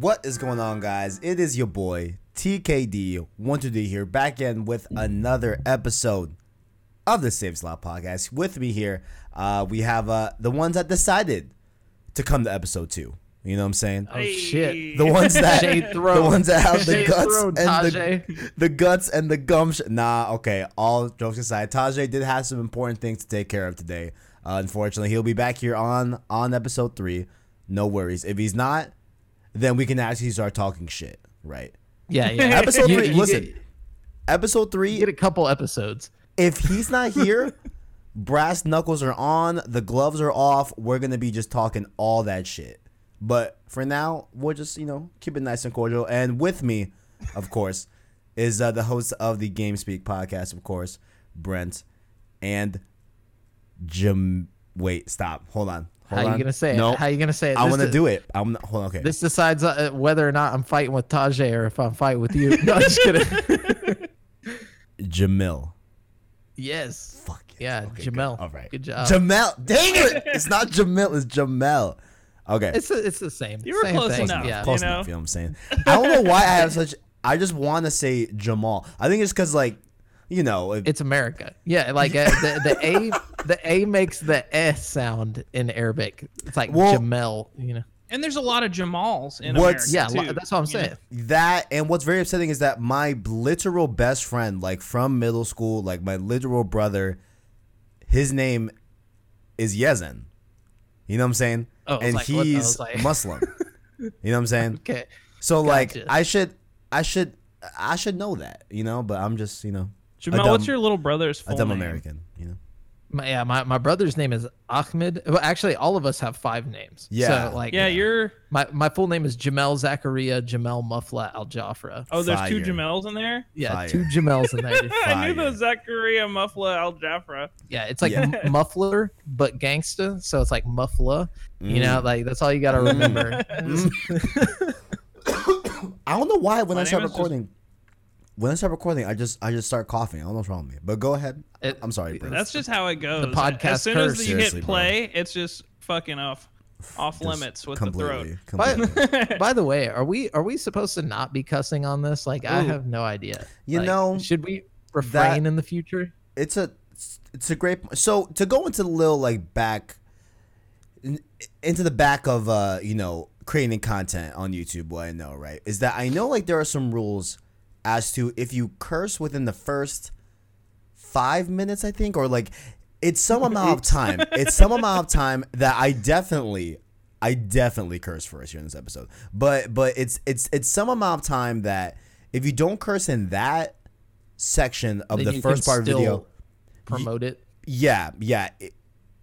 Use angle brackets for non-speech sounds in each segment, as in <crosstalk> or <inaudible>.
What is going on, guys? It is your boy TKD One Two D here, back in with another episode of the Save Slot Podcast. With me here, uh, we have uh, the ones that decided to come to episode two. You know what I'm saying? Oh shit! The ones that <laughs> the ones that have the Shade guts thrown, and the, the guts and the gumption. Nah, okay. All jokes aside, Tajay did have some important things to take care of today. Uh, unfortunately, he'll be back here on on episode three. No worries. If he's not, then we can actually start talking shit. Right. Yeah, yeah. <laughs> Episode three. you listen. Get, Episode you three. get a couple episodes. If he's not here, <laughs> brass knuckles are on. The gloves are off. We're gonna be just talking all that shit. But for now, we'll just you know keep it nice and cordial. And with me, of <laughs> course, is uh, the host of the Game Speak podcast, of course, Brent and Jim. Wait, stop. Hold on. Hold How on. you gonna say No, it? How you gonna say it? I This want to do it. I'm not, hold on. Okay. This decides uh, whether or not I'm fighting with Tajay or if I'm fighting with you. <laughs> No, I'm just kidding. <laughs> Jamil. yes. Fuck Yeah, Okay, Jamel. good. All right. Good job. Jamel. Dang it! <laughs> It's not Jamil. It's Jamel. Okay. It's the- it's the same. You were same close thing. enough. Yeah. Close you know? enough, you know what I'm saying? I don't know why I have such. I just want to say Jamal. I think it's because like, you know, it- It's America. Yeah, like uh, the the A the A makes the S sound in Arabic. It's like Well- Jamel, you know. And there's a lot of Jamals in What's- America. Yeah, too, li- that's what I'm you know? saying. that and what's very upsetting is that my literal best friend, like from middle school, like my literal brother, his name is Yezen. You know what I'm saying? Oh, and like, what? I he's was like- Muslim. You know what I'm saying? <laughs> Okay. So like, I should, I should, I should know that. You know, but I'm just, you know, a Jamal, dumb- what's your little brother's full a dumb name? American. You know. My, yeah, my, my brother's name is Ahmed. Well, actually, all of us have five names. Yeah. So, like, Yeah, you're. my, my full name is Jamel Zachariah Jamel Muffla Al Jafra. Oh, there's two Fire. Jamels in there. Yeah, Fire. two Jamels in there. <laughs> I knew Fire. the Zachariah Muffla Al Jafra. Yeah, it's like Yeah. muffler but gangsta, so it's like muffla. Mm. You know, like that's all you got to remember. <laughs> I don't know why when My I <laughs> start name just- recording, when I start recording, I just I just start coughing. I don't know what's wrong with me. But go ahead. It- I'm sorry, bro. That's just how it goes. The podcast as soon curse. as you Seriously, hit bro. play, it's just fucking off, off Just limits with the throat. completely, completely. By the way, are we are we supposed to not be cussing on this? Like, I have no idea. You Like, know, should we refrain in the future? it's a it's a great so to go into the little like back into the back of uh you know creating content on YouTube what I know right is that I know like there are some rules as to if you curse within the first 5 minutes I think or like it's some <laughs> amount of time. It's some amount of time that I definitely I definitely curse first here in this episode. But but it's it's it's some amount of time that if you don't curse in that section of Then the first part of the video promote it. yeah, yeah, it,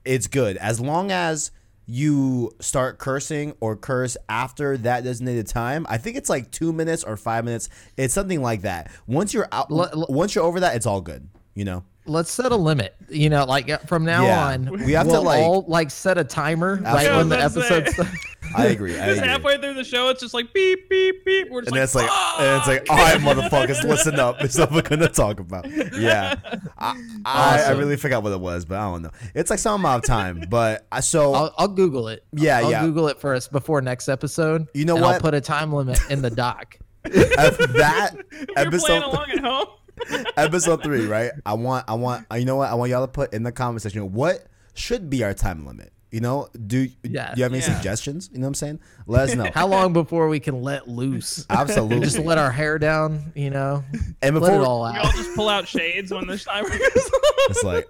it's good. As long as you start cursing or curse after that designated time. I think it's like two minutes or five minutes. It's something like that. Once you're out, L- l- once you're over that, it's all good. You know. Let's set a limit. You know, like uh, from now Yeah. on, We have to, we'll like- all like set a timer right Absolutely. when the I was gonna episode. I agree. I <laughs> Just agree. halfway through the show, it's just like beep beep beep. We're just And like, it's like, and it's like, all right, motherfuckers, listen up. It's what we're gonna talk about. Yeah, I, I, I really forgot what it was, but I don't know. It's like some amount of time, but I so I'll, I'll Google it. Yeah, I'll yeah. Google it first before next episode. You know and what? I'll put a time limit in the doc. at that <laughs> if you're playing episode along at home. <laughs> episode three, right? I want, I want, you know what? I want y'all to put in the comment section what should be our time limit. You know, do, Yeah. do you have any Yeah. suggestions? You know what I'm saying? Let us know. <laughs> How long before we can let loose? Absolutely. Just let our hair down. You know, and let it all We out. all just pull out shades when the timer goes. <laughs> it's like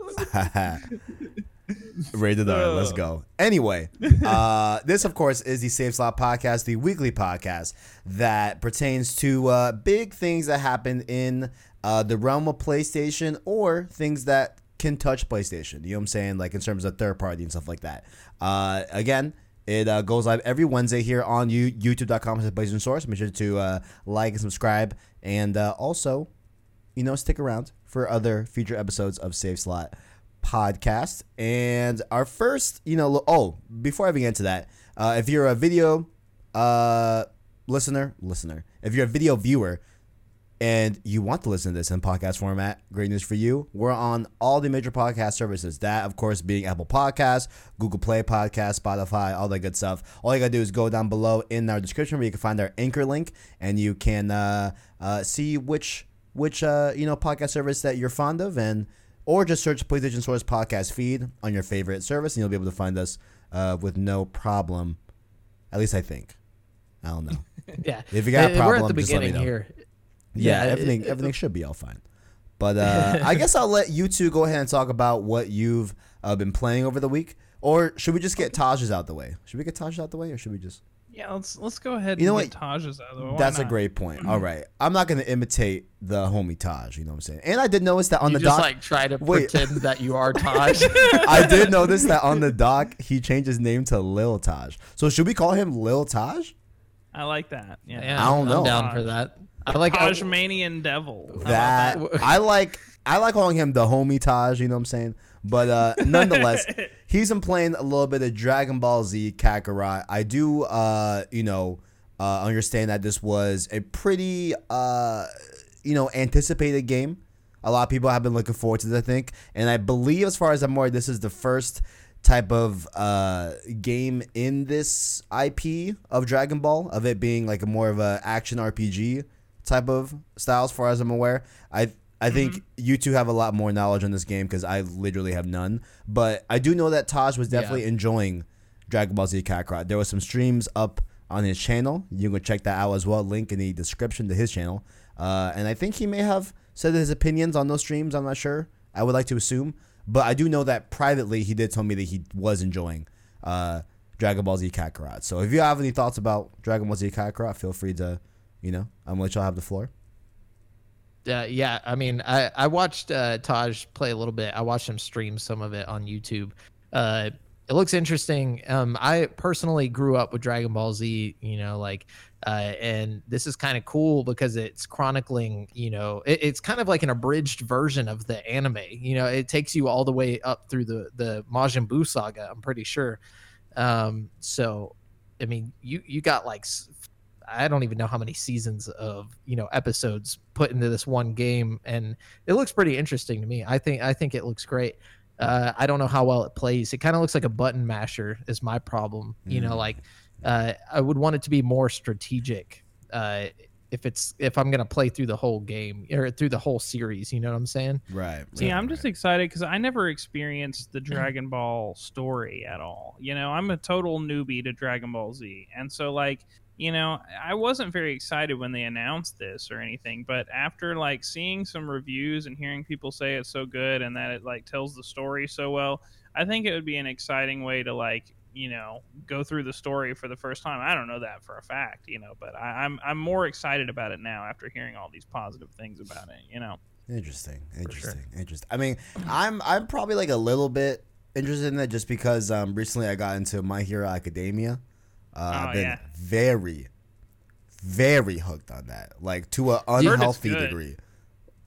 rated R. Let's go. Anyway, uh, this of course is the Save Slot Podcast, the weekly podcast that pertains to uh, big things that happen in uh, the realm of PlayStation or things that can touch PlayStation. You know what I'm saying? Like in terms of third party and stuff like that. Uh, again. It uh, goes live every Wednesday here on you, youtube.com PlayStation Source. Make sure to uh, like and subscribe. And uh, also, you know, stick around for other future episodes of Save Slot podcast. And our first, you know, oh, before I even get into that, uh, if you're a video uh, listener, listener, if you're a video viewer, and you want to listen to this in podcast format, great news for you. We're on all the major podcast services. That, of course, being Apple Podcasts, Google Play Podcasts, Spotify, all that good stuff. All you gotta do is go down below in our description where you can find our anchor link, and you can uh, uh, see which which uh, you know podcast service that you're fond of, and or just search PlayStation Source podcast feed on your favorite service, and you'll be able to find us uh, with no problem. At least I think. I don't know. <laughs> Yeah. If you got a Uh, we're at problem, the just let me beginning know. here. Yeah, Yeah, everything it- everything should be all fine. But uh, <laughs> I guess I'll let you two go ahead and talk about what you've uh, been playing over the week. Or should we just get Taj's out the way? Should we get Taj's out the way, or should we just? Yeah, let's let's go ahead. You know and what? get Taj's out of the way. Why That's a great point. All right, I'm not gonna imitate the homie Taj. You know what I'm saying? And I did notice that on you the just doc, like try to Wait. pretend that you are Taj. <laughs> I did notice that on the doc he changed his name to Lil Taj. So should we call him Lil Taj? I like that. Yeah. yeah, I don't know. I'm down for that. I like Tajmanian devil. How that that? I like I like calling him the homie Taj, you know what I'm saying? But uh <laughs> nonetheless, he's been playing a little bit of Dragon Ball Z Kakarot. I do uh, you know, uh understand that this was a pretty uh you know, anticipated game. A lot of people have been looking forward to this, I think. And I believe as far as I'm aware, this is the first type of uh game in this IP of Dragon Ball, of it being like a more of a action RPG type of style as far as I'm aware. I I think you two have a lot more knowledge on this game because I literally have none. But I do know that Taj was definitely enjoying Dragon Ball Z Kakarot. There was some streams up on his channel. You can check that out as well. Link in the description to his channel. Uh, and I think he may have said his opinions on those streams. I'm not sure. I would like to assume, but I do know that privately he did tell me that he was enjoying uh, Dragon Ball Z Kakarot. So if you have any thoughts about Dragon Ball Z Kakarot, feel free to, you know, I'm gonna let y'all have the floor. Uh, yeah, I mean, I I watched uh, Taj play a little bit. I watched him stream some of it on YouTube. Uh, it looks interesting. Um, I personally grew up with Dragon Ball Z, you know, like, uh, and this is kind of cool because it's chronicling, you know, it, it's kind of like an abridged version of the anime. You know, it takes you all the way up through the the Majin Buu saga. I'm pretty sure. Um, so, I mean, you you got like I don't even know how many seasons of you know episodes put into this one game, and it looks pretty interesting to me. I think I think it looks great. Uh, I don't know how well it plays. It kind of looks like a button masher. Is my problem. You know, Mm. like uh, I would want it to be more strategic. Uh, if it's if I'm gonna play through the whole game or through the whole series, you know what I'm saying? Right. See, I'm just excited because I never experienced the Dragon Ball story at all. You know, I'm a total newbie to Dragon Ball Z. And so, like, you know, I wasn't very excited when they announced this or anything. But after, like, seeing some reviews and hearing people say it's so good and that it, like, tells the story so well, I think it would be an exciting way to, like, you know, go through the story for the first time. I don't know that for a fact, you know, but I, I'm I'm more excited about it now after hearing all these positive things about it. You know, Interesting. Interesting. Interesting. I mean, I'm I'm probably like a little bit interested in it just because um recently I got into My Hero Academia. Uh, Oh, I've been yeah. very, very hooked on that, like to an unhealthy degree.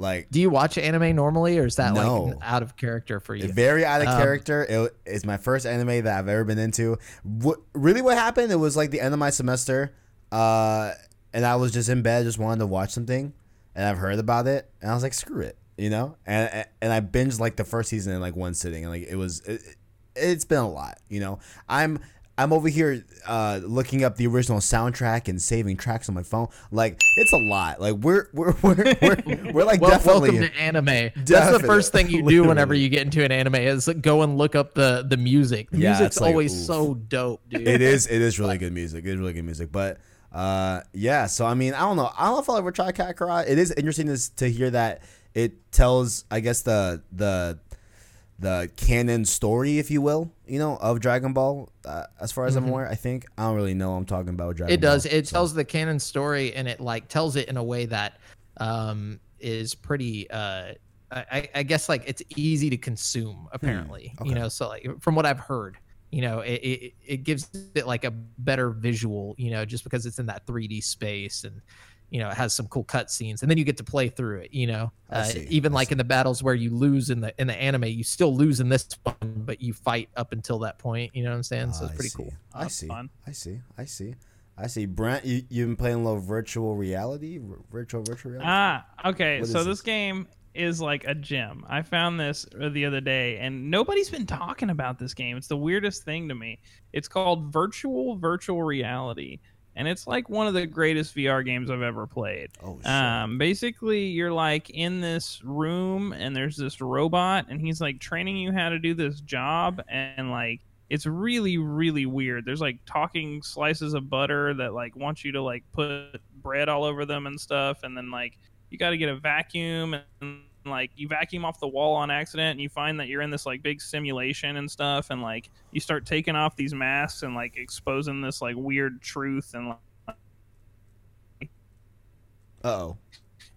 Like Do you watch anime normally, or is that No. like out of character for you? very out of Um, character. It, it's my first anime that I've ever been into. What really what happened? It was like the end of my semester, uh, and I was just in bed, just wanted to watch something, and I've heard about it, and I was like, screw it, you know. And and I binged like the first season in like one sitting, and like it was, it, it's been a lot, you know. I'm. I'm over here uh, looking up the original soundtrack and saving tracks on my phone. Like it's a lot. Like we're we're <laughs> we're we're, we're like Well, definitely welcome to anime. That's the first thing you do whenever you get into an anime is go and look up the the music. The Yeah, music's like, always oof. so dope, dude. it is it is really good music. It is really good music. But uh yeah, so I mean, I don't know. I don't know if I'll ever try Kakarot. It is interesting to, to hear that it tells I guess the the the canon story, if you will, you know, of Dragon Ball. Uh, as far as I'm aware, I think I don't really know. what I'm talking about Dragon. Mm-hmm. It does. Ball, It so- tells the canon story, and it like tells it in a way that um, is pretty. Uh, I, I guess like it's easy to consume. Apparently, okay. you know. So like from what I've heard, you know, it, it it gives it like a better visual. You know, just because it's in that 3D space and. You know, it has some cool cutscenes, and then you get to play through it. You know, uh, see, even I like see. in the battles where you lose in the in the anime, you still lose in this one, but you fight up until that point. You know what I'm saying? So it's pretty see. cool. I That's see. fun. I see. I see. I see. Brent, you you've been playing a little virtual reality, vir- virtual virtual reality. Ah, okay. What so this this? game is like a gem. I found this the other day, and nobody's been talking about this game. It's the weirdest thing to me. It's called Virtual Virtual Reality, and it's like one of the greatest VR games I've ever played. oh shit! Um, basically, you're like in this room, and there's this robot, and he's like training you how to do this job, and like it's really, really weird. There's like talking slices of butter that like want you to like put bread all over them and stuff, and then like you got to get a vacuum and like you vacuum off the wall on accident and you find that you're in this like big simulation and stuff and like you start taking off these masks and like exposing this like weird truth and like oh.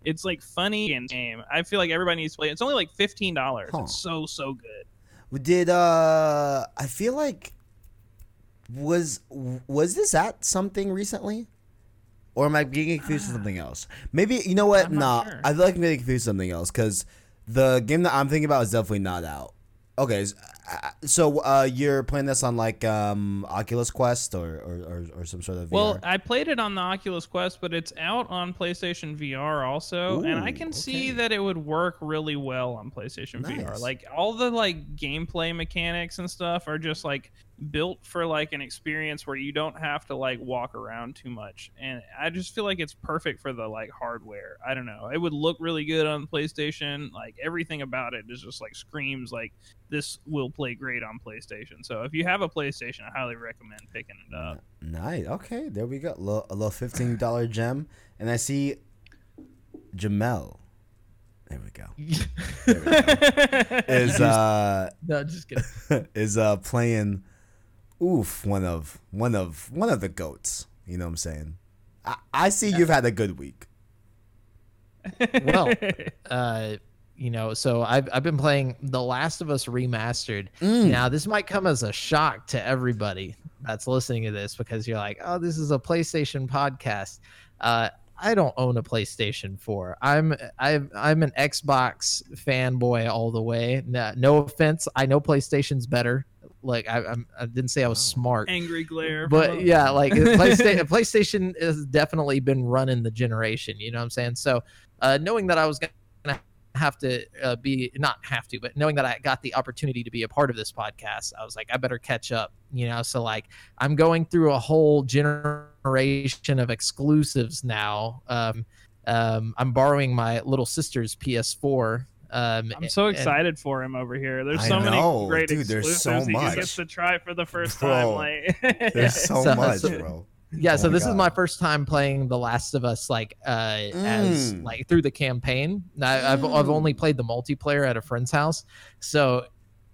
it's like funny and game. I feel like everybody needs to play. it. It's only like fifteen dollars. Huh. It's so so good. We did uh? I feel like was was this at something recently, or am I being confused with something else? Maybe you know what? I'm Nah, sure. I feel like I'm getting confused with something else because the game that I'm thinking about is definitely not out. Okay, uh, so uh, you're playing this on like um Oculus Quest or or, or, or some sort of VR. Well, I played it on the Oculus Quest, but it's out on PlayStation VR also, and I Ooh, can see that it would work really well on PlayStation VR. Like all the like gameplay mechanics and stuff are just like built for like an experience where you don't have to like walk around too much. And I just feel like it's perfect for the like hardware. I don't know. It would look really good on PlayStation. Like everything about it is just like screams like this will play great on PlayStation. So if you have a PlayStation, I highly recommend picking it up. Nice. Okay, there we go. Little, a little fifteen dollar gem, and I see Jamel. There we go. <laughs> Is uh no, just kidding. <laughs> is uh playing oof one of one of one of the goats. You know what I'm saying? I, I see you've had a good week. Well, <laughs> uh, you know, so I've I've been playing The Last of Us remastered. Mm. Now, this might come as a shock to everybody that's listening to this because you're like, oh, this is a PlayStation podcast. Uh, I don't own a PlayStation 4. I'm I'm I'm an Xbox fanboy all the way. No, no offense, I know PlayStation's better. Like I I'm, I didn't say I was smart, Angry glare. but from- yeah, <laughs> like PlayStation, PlayStation has definitely been running the generation. You know what I'm saying? So, uh, knowing that I was gonna have to uh, be not have to, but knowing that I got the opportunity to be a part of this podcast, I was like, I better catch up. You know, so like I'm going through a whole generation of exclusives now. Um, um, I'm borrowing my little sister's PS4. Um, I'm so and- excited for him over here. There's I so know, many great dude, there's so exclusives he much. gets to try for the first Bro, time. Like, There's <laughs> so, So- much, so- bro. yeah Oh so my this is my first time playing the last of us like uh as Mm. like through the campaign I, I've, I've only Mm. played the multiplayer at a friend's house so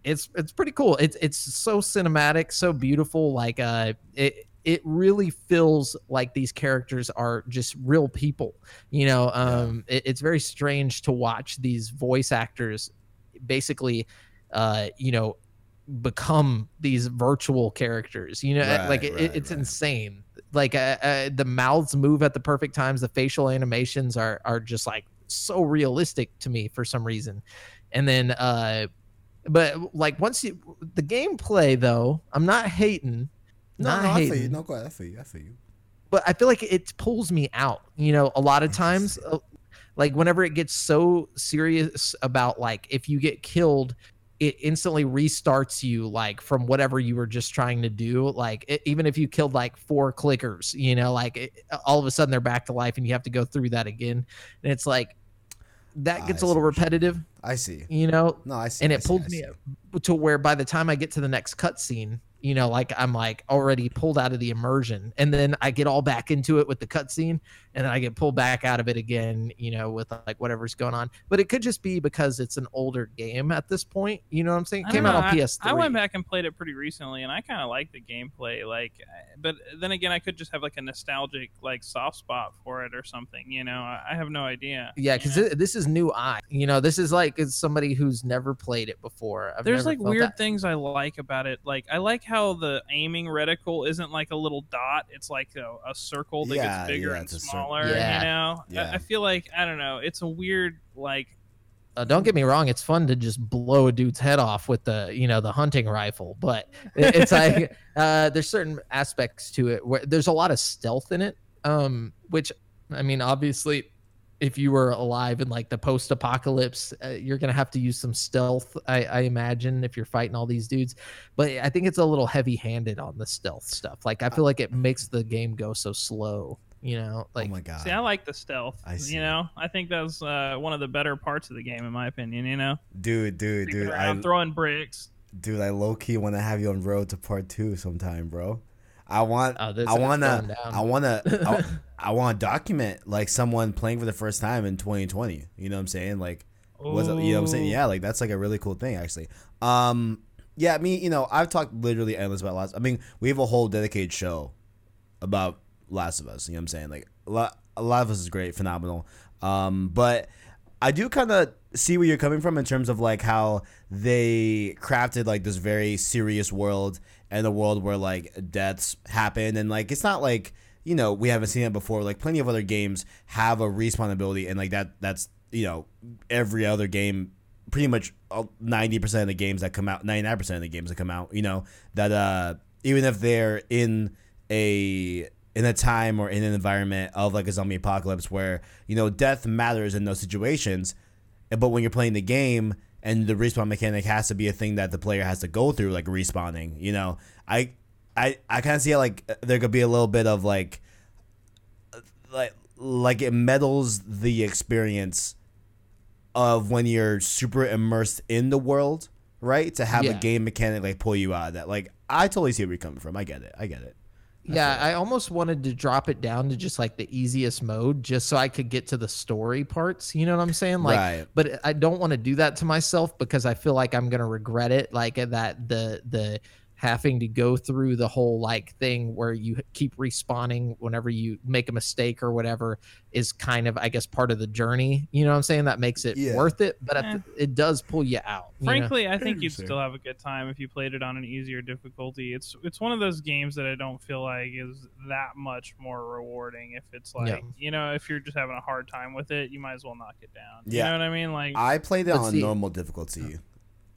it's it's pretty cool it's it's so cinematic so beautiful like uh it it really feels like these characters are just real people you know um it, it's very strange to watch these voice actors basically uh you know become these virtual characters you know Right, like it, right, it's right. insane. Like uh, uh, the mouths move at the perfect times the facial animations are are just like so realistic to me for some reason. And then uh but like once you the gameplay though i'm not hating No, not no, I feel you. No, go ahead. I feel you. I feel you. but I feel like it pulls me out. You know, a lot of times, uh, like whenever it gets so serious about like if you get killed, it instantly restarts you like from whatever you were just trying to do. Like it, even if you killed like four clickers, you know, like it, all of a sudden they're back to life and you have to go through that again. And it's like that gets see a little what you mean. repetitive, I see. you know, No, I see. and it see, pulled me see. to where by the time I get to the next cutscene, you know, like I'm like already pulled out of the immersion, and then I get all back into it with the cutscene, and then I get pulled back out of it again, you know, with like whatever's going on. But it could just be because it's an older game at this point. You know what I'm saying? It I came don't out on I- PS3. I, went back and played it pretty recently, and I kind of like the gameplay. Like, eh, but then again, I could just have like a nostalgic like soft spot for it or something. You know, I, have no idea. Yeah, because this is new eye. You know, this is like it's somebody who's never played it before. I've there's like weird that. things I like about it. Like, I like how the aiming reticle isn't like a little dot; it's like a, a circle that Yeah, gets bigger yeah, and it's a cir- smaller. Yeah. You know, Yeah. I, I feel like I don't know. It's a weird like uh, don't get me wrong, it's fun to just blow a dude's head off with the you know the hunting rifle, but it, it's <laughs> like uh, there's certain aspects to it where there's a lot of stealth in it, um, which I mean, obviously, if you were alive in like the post-apocalypse, uh, you're gonna have to use some stealth. I, I imagine if you're fighting all these dudes, but I think it's a little heavy-handed on the stealth stuff. Like I feel like it makes the game go so slow. You know, like oh my god. See, I like the stealth. I see. You know, I think that's uh, one of the better parts of the game, in my opinion. You know, dude, dude, Sneaking dude. I'm throwing bricks. dude, I low key want to have you on road to part two sometime, bro. I want, Oh, I wanna. I want <laughs> to, I, to document like someone playing for the first time in 2020. You know what I'm saying? Like, was you know what I'm saying? Yeah, like that's like a really cool thing actually. Um, yeah, I mean, you know, I've talked literally endless about Last. I mean, we have a whole dedicated show about Last of Us. You know what I'm saying? Like a lot, a lot of us is great, phenomenal. Um, but I do kind of see where you're coming from in terms of like how they crafted like this very serious world and a world where like deaths happen and like it's not like you know we haven't seen it before. Like plenty of other games have a respawn ability and like that that's you know every other game pretty much ninety percent of the games that come out, ninety nine percent of the games that come out, you know, that uh, even if they're in a in a time or in an environment of like a zombie apocalypse where you know death matters in those situations, but when you're playing the game and the respawn mechanic has to be a thing that the player has to go through, like respawning, you know, I I I kind of see it like uh, there could be a little bit of like uh, like like it meddles the experience of when you're super immersed in the world, right? To have a game mechanic like pull you out of that. Like I totally see where you're coming from. I get it. I get it. Yeah, I almost wanted to drop it down to just like the easiest mode, just so I could get to the story parts. You know what I'm saying? Like, Right. but I don't want to do that to myself because I feel like I'm gonna regret it. Like that the the having to go through the whole like thing where you keep respawning whenever you make a mistake or whatever is kind of I guess part of the journey. You know what I'm saying? That makes it Yeah. worth it, but Eh. the- it does pull you out. you know? Frankly, I think you'd still have a good time if you played it on an easier difficulty. It's it's one of those games that I don't feel like is that much more rewarding. If it's like Yeah. you know, if you're just having a hard time with it, you might as well knock it down. Yeah. You know what I mean? Like I played it on see- normal difficulty.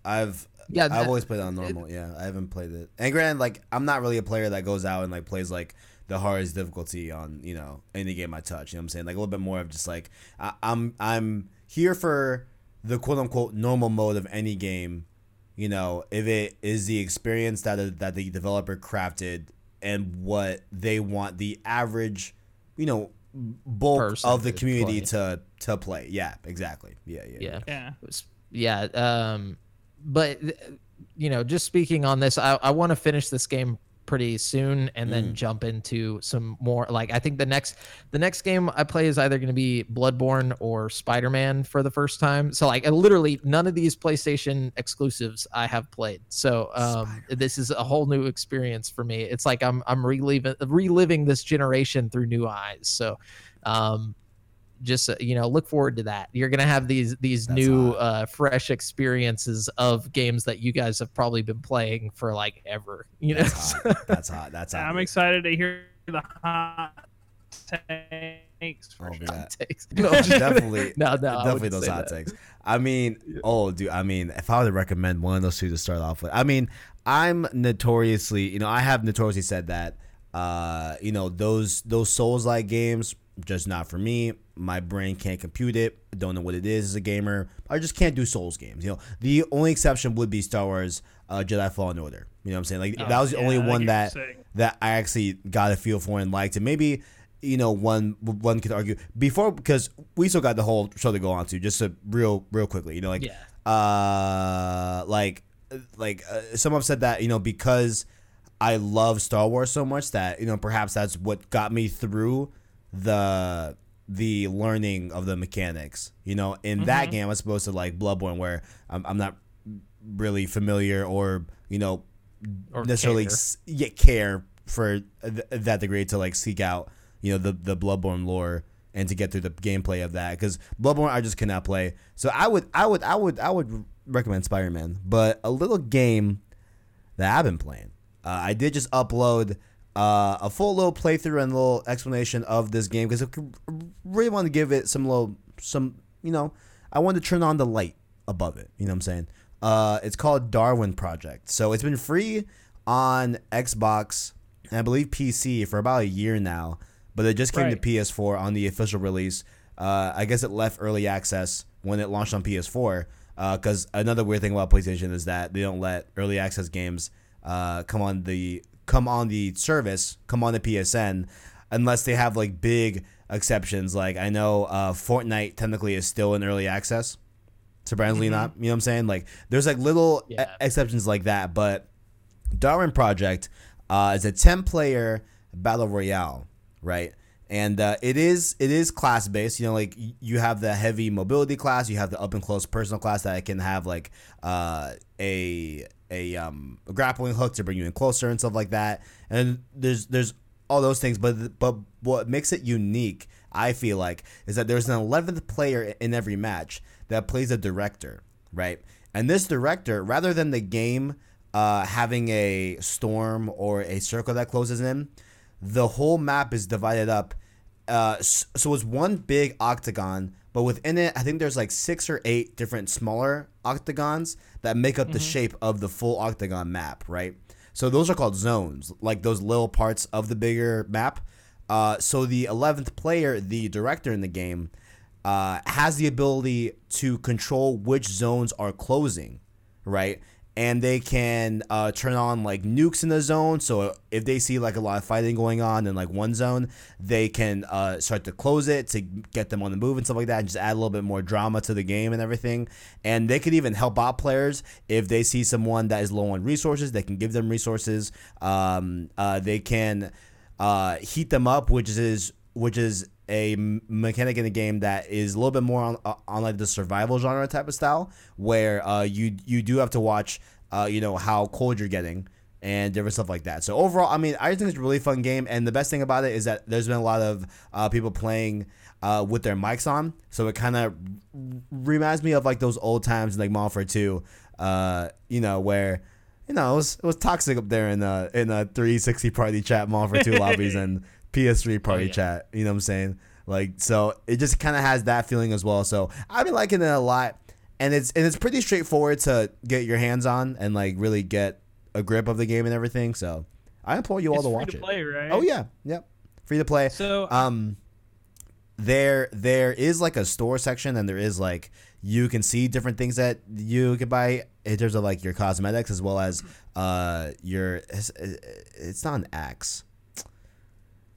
I've yeah, I've that- always played it on normal. Yeah, I haven't played it. And granted, like I'm not really a player that goes out and like plays like the hardest difficulty on you know any game I touch. You know what I'm saying? Like a little bit more of just like I, I'm I'm here for the quote unquote normal mode of any game. You know, if it is the experience that that the developer crafted and what they want the average, you know, bulk Person of the community play. to to play. Yeah, exactly. Yeah, yeah. yeah. yeah. was- yeah um but you know just speaking on this i, I want to finish this game pretty soon and then Mm. jump into some more like i think the next the next game i play is either going to be bloodborne or spider-man for the first time. So like I literally none of these playstation exclusives i have played. So um this is a whole new experience for me. It's like i'm i'm reliving reliving this generation through new eyes. So um just uh, you know look forward to that you're gonna have these these That's new hot. uh fresh experiences of games that you guys have probably been playing for like ever you know That's hot. That's hot. <laughs> That's hot. I'm excited to hear the hot takes for Oh, sure. yeah. takes. No, <laughs> definitely, no no definitely those hot that. takes. I mean, <laughs> oh, dude. I mean, if I were to recommend one of those two to start off with, I mean, I'm notoriously, you know, I have notoriously said that, uh, you know, those those Souls like games just not for me. My brain can't compute it. Don't know what it is as a gamer. I just can't do Souls games. You know, the only exception would be Star Wars uh, Jedi Fallen Order. You know what I'm saying? Like Oh, that was the yeah, only one that that I actually got a feel for and liked, and maybe you know one one could argue before because we still got the whole show to go on to just to real real quickly. You know, like Yeah. uh like like uh, some have said that you know because I love Star Wars so much that you know perhaps that's what got me through the the learning of the mechanics. You know, in that Mhm. game as opposed to like Bloodborne where I'm, I'm not really familiar or you know Or necessarily care. care for th- that degree to like seek out you know the the Bloodborne lore and to get through the gameplay of that because Bloodborne I just cannot play. So I would I would I would I would recommend Spider Man, but a little game that I've been playing. Uh, I did just upload uh, a full little playthrough and little explanation of this game because I really want to give it some little some you know I want to turn on the light above it. You know what I'm saying? Uh, it's called Darwin Project. So it's been free on Xbox and I believe PC for about a year now, but it just came Right. to PS4 on the official release. Uh, I guess it left early access when it launched on PS4. Because another weird thing about PlayStation is that they don't let early access games uh, come on the come on the service, come on the PSN, unless they have like big exceptions. Like I know uh, Fortnite technically is still in early access. Surprisingly not. You know what I'm saying? Like there's like little Yeah. exceptions like that, but Darwin Project uh, is a 10 player battle royale, right? And uh, it is it is class based. You know, like you have the heavy mobility class, you have the up and close personal class that can have like uh, a a um a grappling hook to bring you in closer and stuff like that. And there's there's all those things, but but what makes it unique, I feel like, is that there's an 11th player in every match that plays a director, right? And this director, rather than the game uh, having a storm or a circle that closes in, the whole map is divided up. Uh, so it's one big octagon, but within it, I think there's like six or eight different smaller octagons that make up the shape of the full octagon map, right? So those are called zones, like those little parts of the bigger map. Uh, so the 11th player, the director in the game, uh, has the ability to control which zones are closing, right? And they can uh, turn on like nukes in the zone. So if they see like a lot of fighting going on in like one zone, they can uh, start to close it to get them on the move and stuff like that, and just add a little bit more drama to the game and everything. And they could even help out players if they see someone that is low on resources. They can give them resources. Um, uh, they can uh, heat them up, which is which is a mechanic in the game that is a little bit more on, uh, on like the survival genre type of style, where uh, you you do have to watch, uh, you know, how cold you're getting and different stuff like that. So overall, I mean, I think it's a really fun game, and the best thing about it is that there's been a lot of uh, people playing uh, with their mics on, so it kind of reminds me of like those old times in like Modern 2, uh, you know, where you know, it was, it was toxic up there in a in a 360 party chat, Modern 2 lobbies, <laughs> and PS3 party yeah. chat. You know what I'm saying? Like, so it just kind of has that feeling as well. So I've been liking it a lot, and it's and it's pretty straightforward to get your hands on and like really get a grip of the game and everything. So I implore you all It's to free watch to it. right? Oh yeah, yep, free to play. So Um, there there is like a store section, and there is like you can see different things that you can buy in terms of like your cosmetics as well as uh your it's, it's not an axe.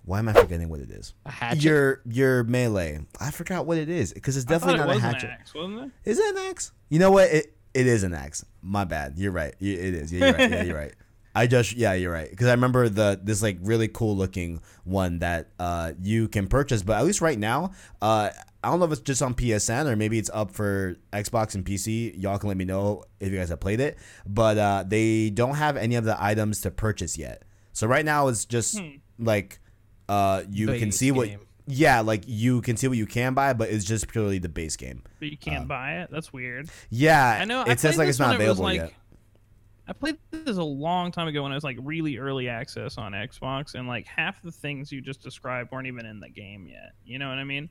Why am I forgetting what it is? A hatchet? Your your melee. I forgot what it is because it's definitely it not a hatchet. an axe, wasn't it? Is it an axe? You know what? It it is an axe. My bad. You're right. It is. Yeah, you're right. Yeah, you're right. <laughs> I just yeah, you're right. Because I remember the this like really cool looking one that uh you can purchase, but at least right now, uh I don't know if it's just on PSN or maybe it's up for Xbox and PC. Y'all can let me know if you guys have played it. But uh they don't have any of the items to purchase yet. So right now it's just like uh you can Base see what game. yeah, like you can see what you can buy, but it's just purely the base game. But you can't buy it. That's weird. Yeah, I know. It I says like it's not when it was, available like- yet. I played this a long time ago when it was like really early access on Xbox, and like half the things you just described weren't even in the game yet. You know what I mean?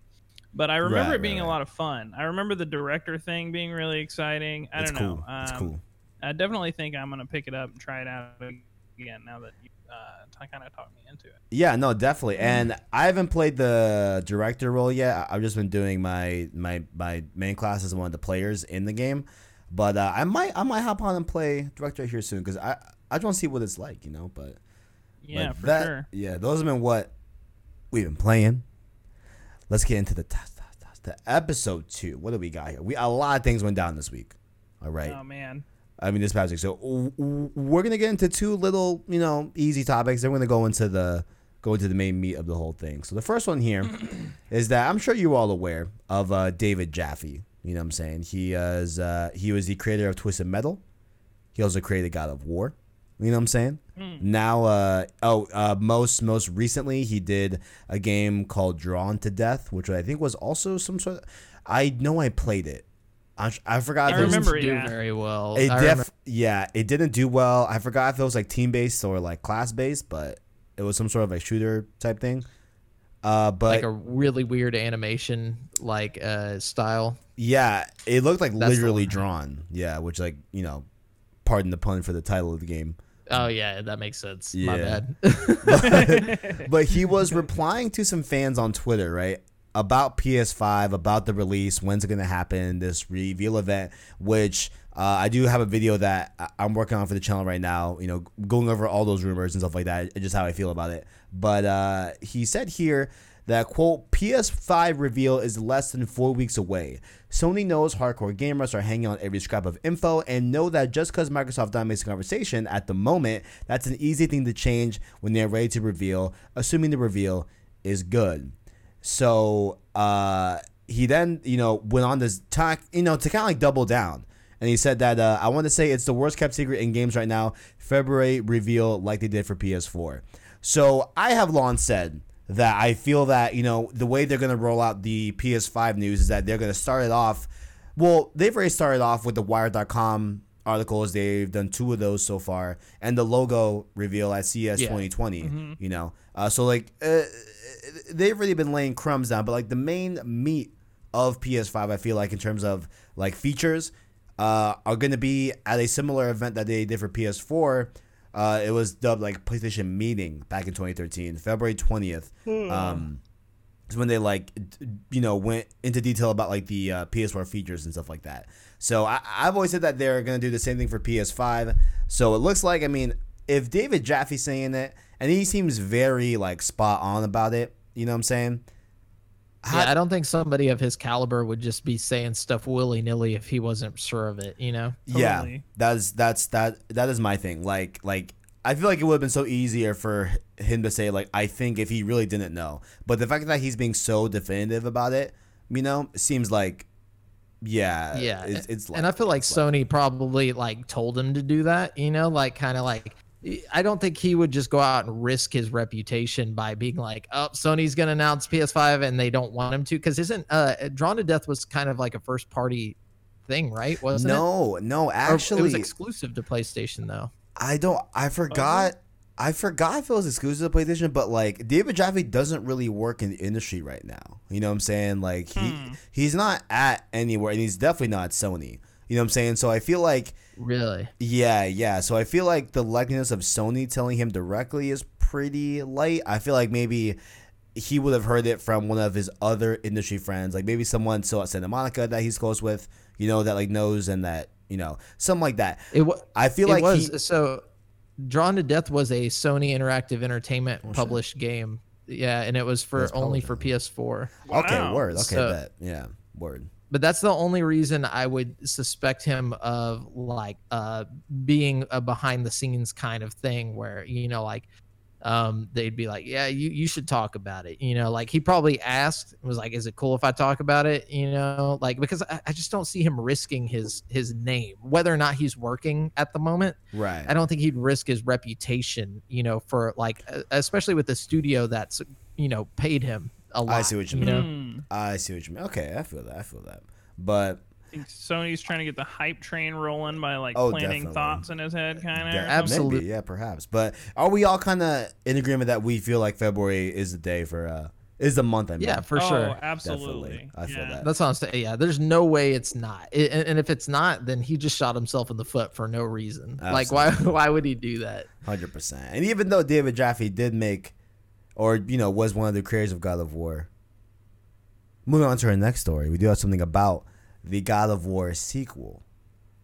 But I remember Right, it being right, a lot of fun. I remember the director thing being really exciting. I It's don't cool. know. it's Um, cool. I definitely think I'm gonna pick it up and try it out again now that you uh, kind of talked me into it. Yeah, no, definitely. And I haven't played the director role yet. I- I've just been doing my my my main class as one of the players in the game. But uh, I might I might hop on and play director here soon because I I just want to see what it's like, you know. But Yeah, but for that, sure. Yeah, those have been what we've been playing. Let's get into the test, test, test. The episode two. What do we got here? We a lot of things went down this week. All right. Oh man. I mean, this past week. So we're gonna get into two little, you know, easy topics. Then we're gonna go into the go into the main meat of the whole thing. So the first one here <clears throat> is that I'm sure you're all aware of uh, David Jaffe. You know what I'm saying? He is uh, he was the creator of Twisted Metal. He also created God of War. You know what I'm saying? Now, uh, oh, uh, most most recently, he did a game called Drawn to Death, which I think was also some sort. of... I know I played it. I, I forgot. I if it was- remember it, do yeah. very well. it def yeah, it didn't do well. I forgot if it was like team based or like class based, but it was some sort of like shooter type thing. Uh, but like a really weird animation like uh style. yeah, it looked like That's literally drawn. Yeah, which like you know, pardon the pun for the title of the game. Oh yeah, that makes sense. My Yeah. bad. <laughs> <laughs> but he was replying to some fans on Twitter, right? About PS5, about the release, when's it going to happen, this reveal event, which uh, I do have a video that I'm working on for the channel right now, you know, going over all those rumors and stuff like that, just how I feel about it. But uh, he said here that, quote, PS5 reveal is less than four weeks away. Sony knows hardcore gamers are hanging on every scrap of info and know that just because Microsoft dominates the conversation at the moment, that's an easy thing to change when they're ready to reveal, assuming the reveal is good. So uh, he then, you know, went on to talk, you know, to kind of like double down. And he said that uh, I want to say it's the worst kept secret in games right now. February reveal like they did for PS4. So I have long said that I feel that you know the way they're going to roll out the PS5 news is that they're going to start it off. Well, they've already started off with the Wired.com articles. They've done two of those so far, and the logo reveal at CES Yeah. 2020. You know, uh, so like uh, they've really been laying crumbs down, but like the main meat of PS5, I feel like in terms of like features, uh, are going to be at a similar event that they did for PS4. Uh, it was dubbed like PlayStation Meeting back in 2013, February 20th. Um, is when they like d- you know went into detail about like the uh, PS4 features and stuff like that. So I, I've always said that they're gonna do the same thing for PS5. So it looks like I mean if David Jaffe's saying it and he seems very like spot on about it, you know what I'm saying? yeah, I don't think somebody of his caliber would just be saying stuff willy nilly if he wasn't sure of it. You know. Yeah, that's that's that that is my thing. Like like I feel like it would have been so easier for him to say like I think if he really didn't know, but the fact that he's being so definitive about it, you know, seems like yeah yeah it's, it's and i feel like sony probably like told him to do that you know like kind of like i don't think he would just go out and risk his reputation by being like oh sony's gonna announce ps5 and they don't want him to because isn't uh drawn to death was kind of like a first party thing right wasn't it no no Or actually it was exclusive to playstation though I don't. I forgot. I forgot if it was exclusive to PlayStation, but like David Jaffe doesn't really work in the industry right now. You know what I'm saying? Like he Hmm. he's not at anywhere, and he's definitely not at Sony. You know what I'm saying? So I feel like really yeah, yeah. So I feel like the likeliness of Sony telling him directly is pretty light. I feel like maybe he would have heard it from one of his other industry friends, like maybe someone still at Santa Monica that he's close with, you know, that like knows and that you know something like that. it was I feel it like was he, so drawn to death was a sony interactive entertainment Oh, shit. published game yeah and it was for only for ps4 Okay, Wow. word. Okay, So- bet. Yeah, word. But that's the only reason I would suspect him of like uh being a behind the scenes kind of thing where you know like um they'd be like yeah you you should talk about it. You know like he probably asked was like is it cool if I talk about it? You know like because I, I just don't see him risking his his name whether or not he's working at the moment. Right. I don't think he'd risk his reputation you know for like especially with the studio that's you know paid him a lot I see what you you mean. know. I see what you mean. Okay, I feel that. I feel that. But I think Sony's trying to get the hype train rolling by like Oh, planting definitely. thoughts in his head, kind of. yeah, Absolute- maybe, yeah, perhaps. But are we all kind of in agreement that we feel like February is the day for uh is the month? I mean, yeah for oh, sure absolutely. I feel yeah. that. That's what I'm saying. Yeah, there's no way it's not. It, and, and if it's not, then he just shot himself in the foot for no reason. Like, why? Why would he do that? hundred percent. And even though David Jaffe did make, or you know, was one of the creators of God of War. Moving on to our next story, we do have something about the God of War sequel.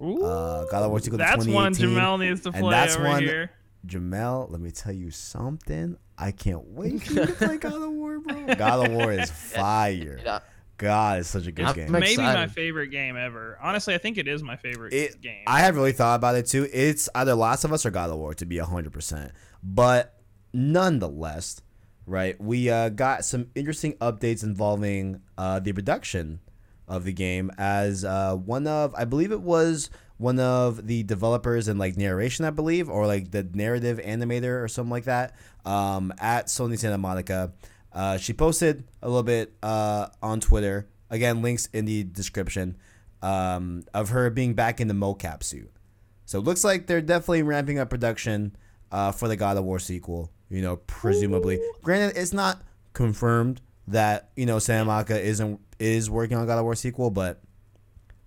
Ooh, Uh, God of War sequel to that's one Jamel needs to and play that's over one- here. Jamel, let me tell you something. I can't wait for you to <laughs> play God of War, bro. God of War is <laughs> fire. Yeah. God, it's such a good I'm game. ex- Maybe my favorite game ever. Honestly, I think it is my favorite It, game. I have really thought about it too. It's either Last of Us or God of War to be hundred percent. But nonetheless, right? We uh, got some interesting updates involving uh, the production of the game as uh, one of I believe it was one of the developers in like narration, I believe, or like the narrative animator or something like that um, at Sony Santa Monica. Uh, she posted a little bit uh, on Twitter. Again, links in the description um, of her being back in the mocap suit. So it looks like they're definitely ramping up production uh, for the God of War sequel. You know, presumably. Granted, it's not confirmed that you know Santa Monica isn't is working on God of War sequel, but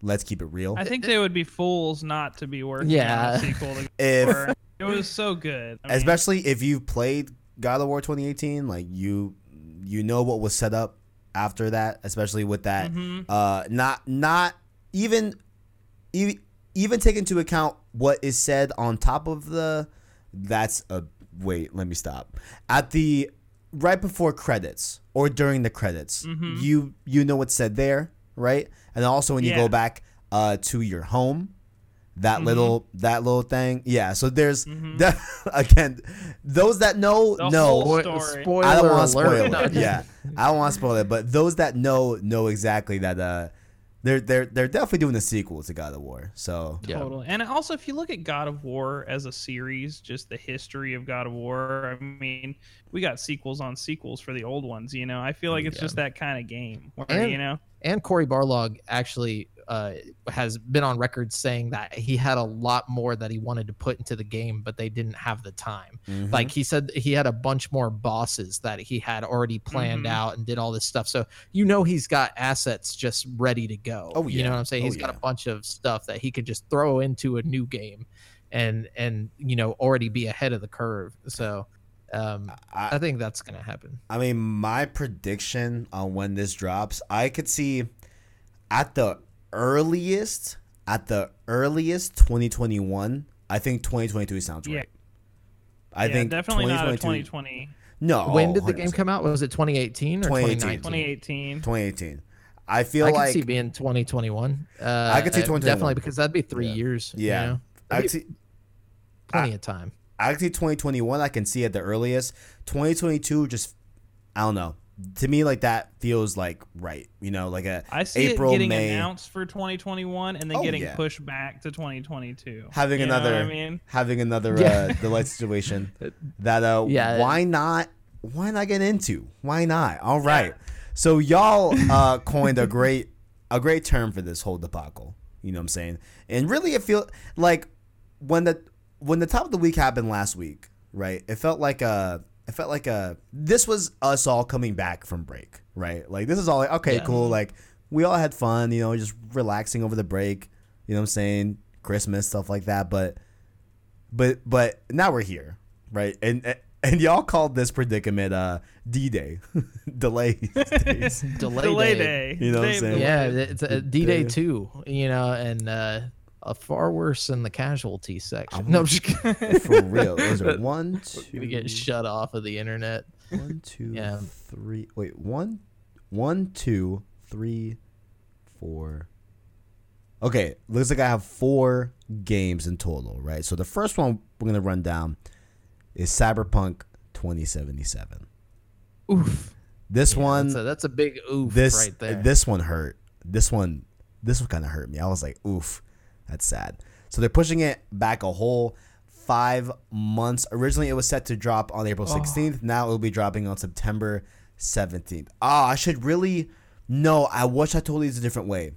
let's keep it real. I think they would be fools not to be working Yeah. on a sequel to <laughs> If It was so good. I mean, especially if you've played God of War 2018, like you you know what was set up after that, especially with that Mhm. uh not not even even even take into account what is said on top of the that's a wait, let me stop. At the right before credits or during the credits, Mhm. you you know what's said there, right? And also when you Yeah. go back uh to your home, that Mhm. little that little thing. Yeah, so there's Mhm. <laughs> that again, those that know The know whole story. Spoiler I don't want to spoil No, it. <laughs> Yeah, I don't want to spoil it. But those that know know exactly that uh, they're they're they're definitely doing the sequel to God of War. So Yeah. Totally. And also, if you look at God of War as a series, just the history of God of War, I mean, we got sequels on sequels for the old ones. You know, I feel like mm, it's Yeah. just that kind of game where And- you know, and Cory Barlog actually uh, has been on record saying that he had a lot more that he wanted to put into the game, but they didn't have the time. mhm. Like he said, he had a bunch more bosses that he had already planned Mhm. out and did all this stuff. So you know he's got assets just ready to go. Oh, yeah. You know what I'm saying? Oh, He's got a bunch of stuff that he could just throw into a new game, and and you know already be ahead of the curve. So. Um, I I, think that's gonna happen. I mean, my prediction on when this drops, I could see at the earliest, at the earliest, 2021. I think 2022 sounds Yeah. I yeah, think definitely not a 2022 2020, No, when did the 100%. game come out? Was it 2018 or 2018? 2018. 2018. I feel I could like see being 2021. Uh, I could see uh, 2021. Definitely because that'd be three Yeah. years. you Yeah. know? I That'd could see plenty of time. actually 2021 I can see at the earliest. 2022 just I don't know. To me like that feels like right. You know, like a I see April, it getting May. announced for 2021 and then Oh, getting yeah. pushed back to 2022. having You know what another I mean, having another Yeah. <laughs> uh delay situation <laughs> that uh Yeah. why not why not get into? Why not? All right. So y'all uh coined a great a great term for this whole debacle. You know what I'm saying? And really it feel like when the when the top of the week happened last week, right? It felt like a it felt like a this was us all coming back from break, right? Like this is all like okay, Yeah. cool. Like we all had fun, you know, just relaxing over the break. You know what I'm saying? Christmas stuff like that, but but but now we're here, right? And and y'all called this predicament uh D-Day, <laughs> delay <laughs> days. Delay, delay day. day. You know what I'm saying? Yeah, it's a D Day Day. two. You know, and uh, a far worse than the casualty section. I'm- <laughs> no, I'm just kidding. <laughs> For real, those are <laughs> one, Gonna get shut off of the internet. one, two, Yeah. three. Wait, one, one, two, three, four. Okay, looks like I have four games in total, right? So the first one we're gonna run down is Cyberpunk 2077. Oof. This Yeah, one, That's a, that's a big oof this right there. this one hurt. This one, this one kind of hurt me. I was like, oof, that's sad. So they're pushing it back a whole five months. Originally, it was set to drop on April 16th. Now it will be dropping on September 17th. Ah, I should really. No, I wish I told you this a different way.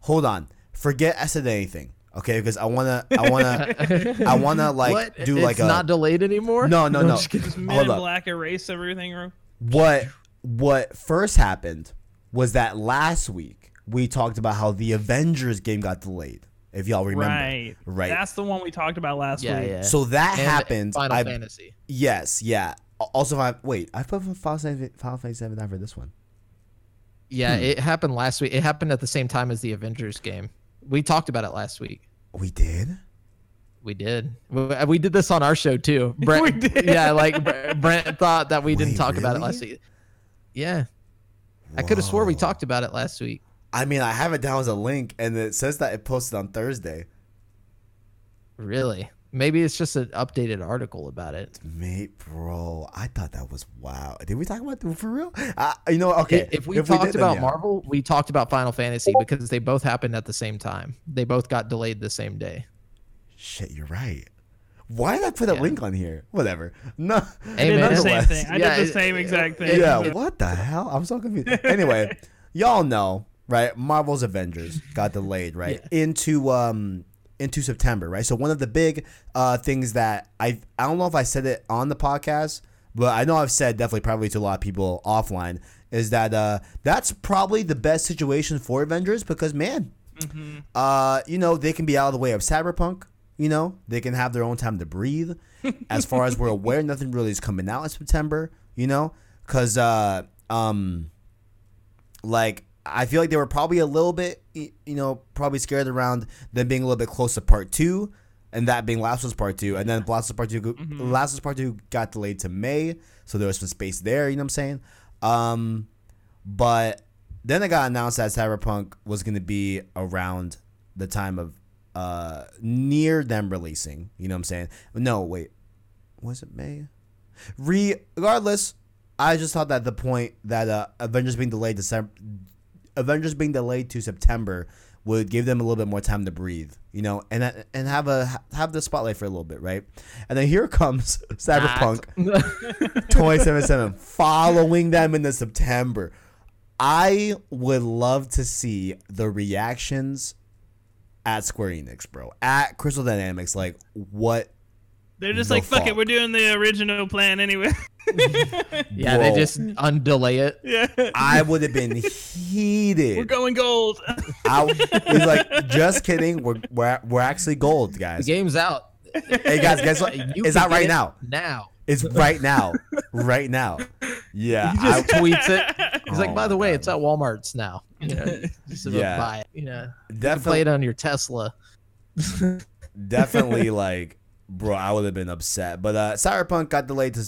Hold on, forget I said anything. Okay, because I wanna, I wanna, I <laughs> wanna like what? do it's like a not delayed anymore. no, no, I'm no. just. Just Men Hold in up. Black erase everything. what what first happened was that last week we talked about how the Avengers game got delayed. If y'all remember, Right. right. That's the one we talked about last Yeah, week. yeah. so that And happened. Final I, Fantasy. yes, yeah. Also, I, wait, I put Final Fantasy, Final Fantasy Seven down for this one. Yeah, Hmm. it happened last week. It happened at the same time as the Avengers game. We talked about it last week. We did. We did. We, we did this on our show too. <laughs> Brent, We did. Yeah, like Brent thought that we didn't Wait, talk about it last week. Yeah, I could have swore we talked about it last week. I mean, I have it down as a link, and it says that it posted on Thursday. Really? Maybe it's just an updated article about it. Mate, bro, I thought that was wow. Did we talk about that for real? Uh, you know, okay. If we did, talked then about yeah. Marvel, we talked about Final Fantasy because they both happened at the same time. They both got delayed the same day. shit, you're right. Why did I put a Yeah. link on here? Whatever. No. <laughs> Hey, did man. the same thing. I Yeah, did the same exact thing. yeah, what the hell? I'm so confused. Anyway, y'all know, right? Marvel's Avengers got delayed, right? Into um into September, right? So one of the big uh things that I I don't know if I said it on the podcast, but I know I've said definitely probably to a lot of people offline is that uh, that's probably the best situation for Avengers because man, Mm-hmm. uh, you know they can be out of the way of Cyberpunk. You know they can have their own time to breathe. <laughs> as far as we're aware, nothing really is coming out in September. You know, because uh, um, like I feel like they were probably a little bit, you know, probably scared around them being a little bit close to part two, and that being Last of Us Part Two, and then Last of Us Part 2 go- Last of Us Part Two got delayed to May, so there was some space there. You know what I'm saying? Um, but then it got announced that Cyberpunk was going to be around the time of uh near them releasing. You know what I'm saying? No, wait, was it May? Regardless, I just thought that the point that uh, Avengers being delayed December, Avengers being delayed to September would give them a little bit more time to breathe, you know, and uh, and have a have the spotlight for a little bit, right? And then here comes <laughs> Cyberpunk 2077 <laughs> following them into September. I would love to see the reactions at Square Enix, bro, at Crystal Dynamics, like what They're just The like, fuck fuck? it, we're doing the original plan anyway. <laughs> <laughs> yeah, they just undelay it. yeah. I would have been heated. We're going gold. <laughs> I, he's like, just kidding. We're, we're, we're actually gold, The guys. game's out. Hey guys, guess what? <laughs> You It's out right it now. Now. It's right now. Right now. Yeah. He just I, tweets it. He's Oh like, by the way, God. it's at Walmart's now. You know, just about Yeah. buy it. You know, you can play definitely, it on your Tesla. definitely, like, bro, I would have been upset. But uh, Cyberpunk got delayed to,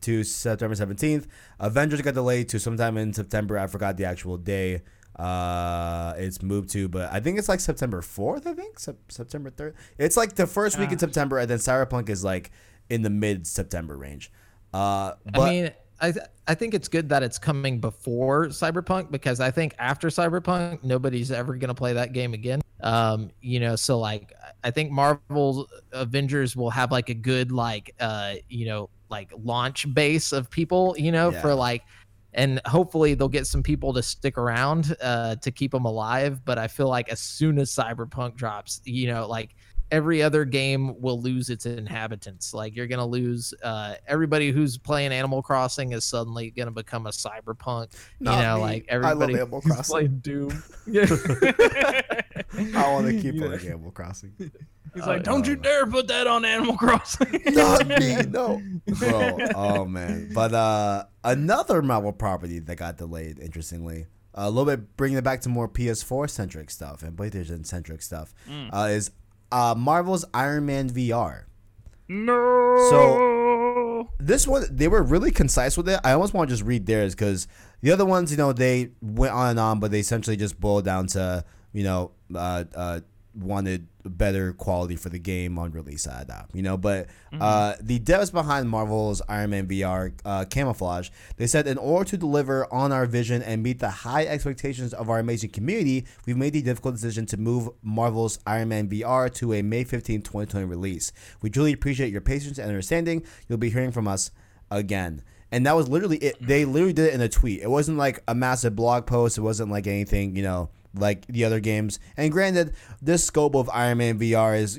to September 17th. Avengers got delayed to sometime in September. I forgot the actual day. Uh, it's moved to, but I think it's like September 4th, I think. Sep- September 3rd. It's like the first week in Ah. September, and then Cyberpunk is like in the mid September range. Uh, but I mean, I th- I think it's good that it's coming before Cyberpunk because I think after Cyberpunk, nobody's ever gonna play that game again. Um, you know, so like I think Marvel's Avengers will have like a good like uh you know like launch base of people you know Yeah. for like. And hopefully they'll get some people to stick around uh, to keep them alive. But I feel like as soon as Cyberpunk drops, you know, like every other game will lose its inhabitants. Like you're gonna lose uh, everybody who's playing Animal Crossing is suddenly gonna become a cyberpunk. Not you know, me. like I love everybody Animal who's Crossing. playing Doom. Yeah. <laughs> <laughs> I want to <laughs> keep You know. playing Animal Crossing. He's Oh, like, don't you dare put that on Animal <laughs> Crossing. <laughs> Not me, no. Bro, oh man. But uh another Marvel property that got delayed, interestingly, a little bit bringing it back to more PS4 centric stuff and PlayStation centric stuff, Mm. uh, is uh Marvel's Iron Man VR. No. So this one, they were really concise with it. I almost want to just read theirs because the other ones, you know, they went on and on, but they essentially just boiled down to, you know, uh, uh, wanted better quality for the game on release. Uh, that, you know, but uh, the devs behind Marvel's Iron Man VR uh, Camouflaj, they said in order to deliver on our vision and meet the high expectations of our amazing community, we've made the difficult decision to move Marvel's Iron Man VR to a May 15, 2020 release. We truly appreciate your patience and understanding. You'll be hearing from us again. And that was literally it. They literally did it in a tweet. It wasn't like a massive blog post. It wasn't like anything, you know, like the other games. And granted, this scope of Iron Man VR is,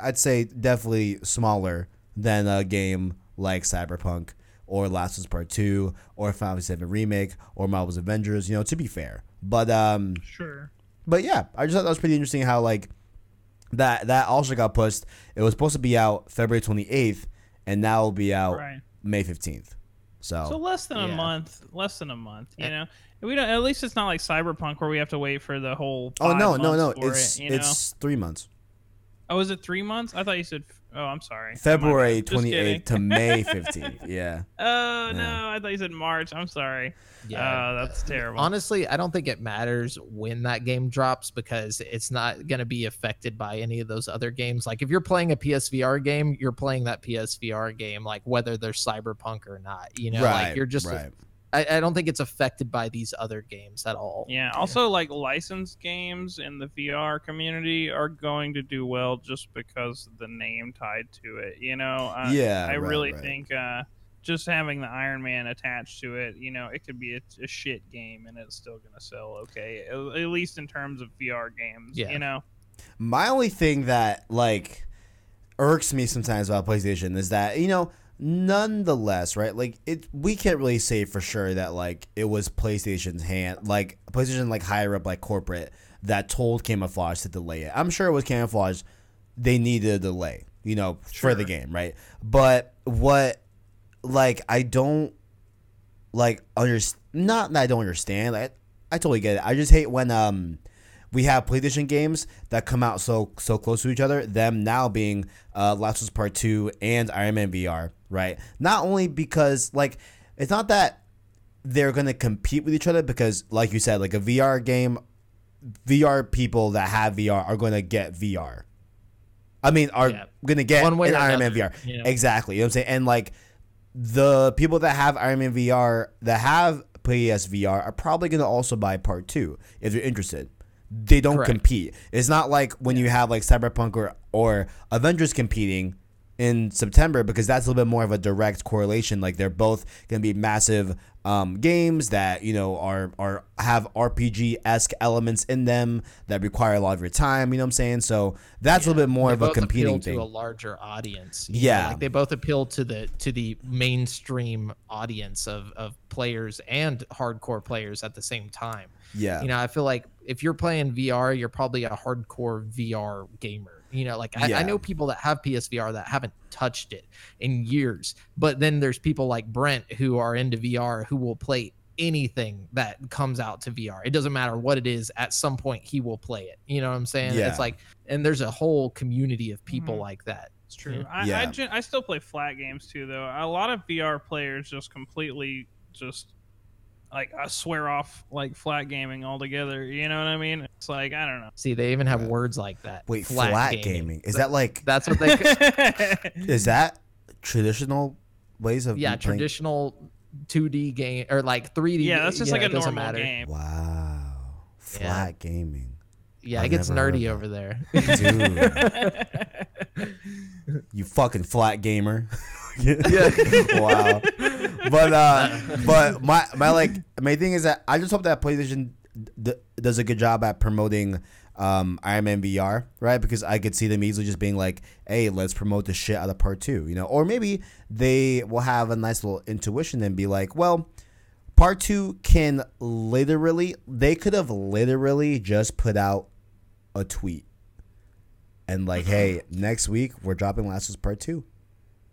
I'd say, definitely smaller than a game like Cyberpunk or Last of Us Part Two or Final Fantasy VII Remake or Marvel's Avengers. You know, to be fair, but um, Sure. but yeah, I just thought that was pretty interesting how like that that also got pushed. It was supposed to be out February 28th, and now it'll be out Right. May 15th. So, So less than Yeah. a month. Less than a month. You know. We don't. At least it's not like Cyberpunk where we have to wait for the whole. oh five no no no, it's it, you know? three months. Oh, is it three months? I thought you said. Oh, I'm sorry. February My bad. Just 28th to May <laughs> 15th. Yeah. Oh Yeah. no! I thought you said March. I'm sorry. Yeah. Oh, that's terrible. Honestly, I don't think it matters when that game drops because it's not going to be affected by any of those other games. Like if you're playing a PSVR game, you're playing that PSVR game, like whether there's Cyberpunk or not. You know, right. like you're just. right. I, I don't think it's affected by these other games at all. Yeah. Also, like licensed games in the VR community are going to do well just because of the name tied to it. You know. Uh, Yeah, I right, really right. think uh, just having the Iron Man attached to it, you know, it could be a, a shit game and it's still gonna sell okay. At, at least in terms of VR games. Yeah. You know. My only thing that like irks me sometimes about PlayStation is that you know nonetheless, right? Like it, we can't really say for sure that like it was PlayStation's hand, like PlayStation, like higher up, like corporate, that told Camouflaj to delay it. I'm sure it was Camouflaj. They needed a delay, you know, for the game, right? But what, like, I don't like understand. Not that I don't understand. Like, I totally get it. I just hate when um we have PlayStation games that come out so so close to each other. Them now being uh, Last of Us Part Two and Iron Man VR, right? Not only because like it's not that they're gonna compete with each other because, like you said, like a VR game, VR people that have VR are gonna get VR. I mean, are Yeah. gonna get One way an Iron Man VR. know? Exactly. You know what I'm saying? And like the people that have Iron Man VR that have PSVR are probably gonna also buy part two if they're interested. They don't Correct. compete. It's not like when you have like Cyberpunk or, or Avengers competing in September because that's a little bit more of a direct correlation. Like they're both gonna be massive um, games that you know are are have RPG esque elements in them that require a lot of your time. You know what I'm saying? So that's a little bit more They of a competing thing. to a larger audience. you know, Yeah. like they both appeal to the to the mainstream audience of of players and hardcore players at the same time. Yeah. You know, I feel like if you're playing VR, you're probably a hardcore VR gamer. You know, like I, Yeah. I know people that have PSVR that haven't touched it in years, but then there's people like Brent who are into VR who will play anything that comes out to VR. It doesn't matter what it is. At some point, he will play it. You know what I'm saying? Yeah. It's like, and there's a whole community of people Mhm. like that. It's true. Yeah. I, Yeah. I, gen- I still play flat games too, though. A lot of VR players just completely just like I swear off like flat gaming altogether. You know what I mean? It's like I don't know. See, they even have words like that. Wait, flat, gaming. Is that like That's what they. <laughs> is that traditional ways of yeah, traditional 2D game or like 3D. yeah, that's just yeah, like a it doesn't normal matter. game. Wow, flat gaming, Yeah, I've it gets nerdy over there. dude. <laughs> you fucking flat gamer. <laughs> <laughs> wow. But uh, but my my like my thing is that I just hope that PlayStation d- does a good job at promoting um Iron Man VR, right? Because I could see them easily just being like, "Hey, let's promote the shit out of Part Two, you know? Or maybe they will have a nice little intuition and be like, "Well, Part Two can literally, they could have literally just put out a tweet and like, <laughs> hey, next week we're dropping Last of Us Part Two.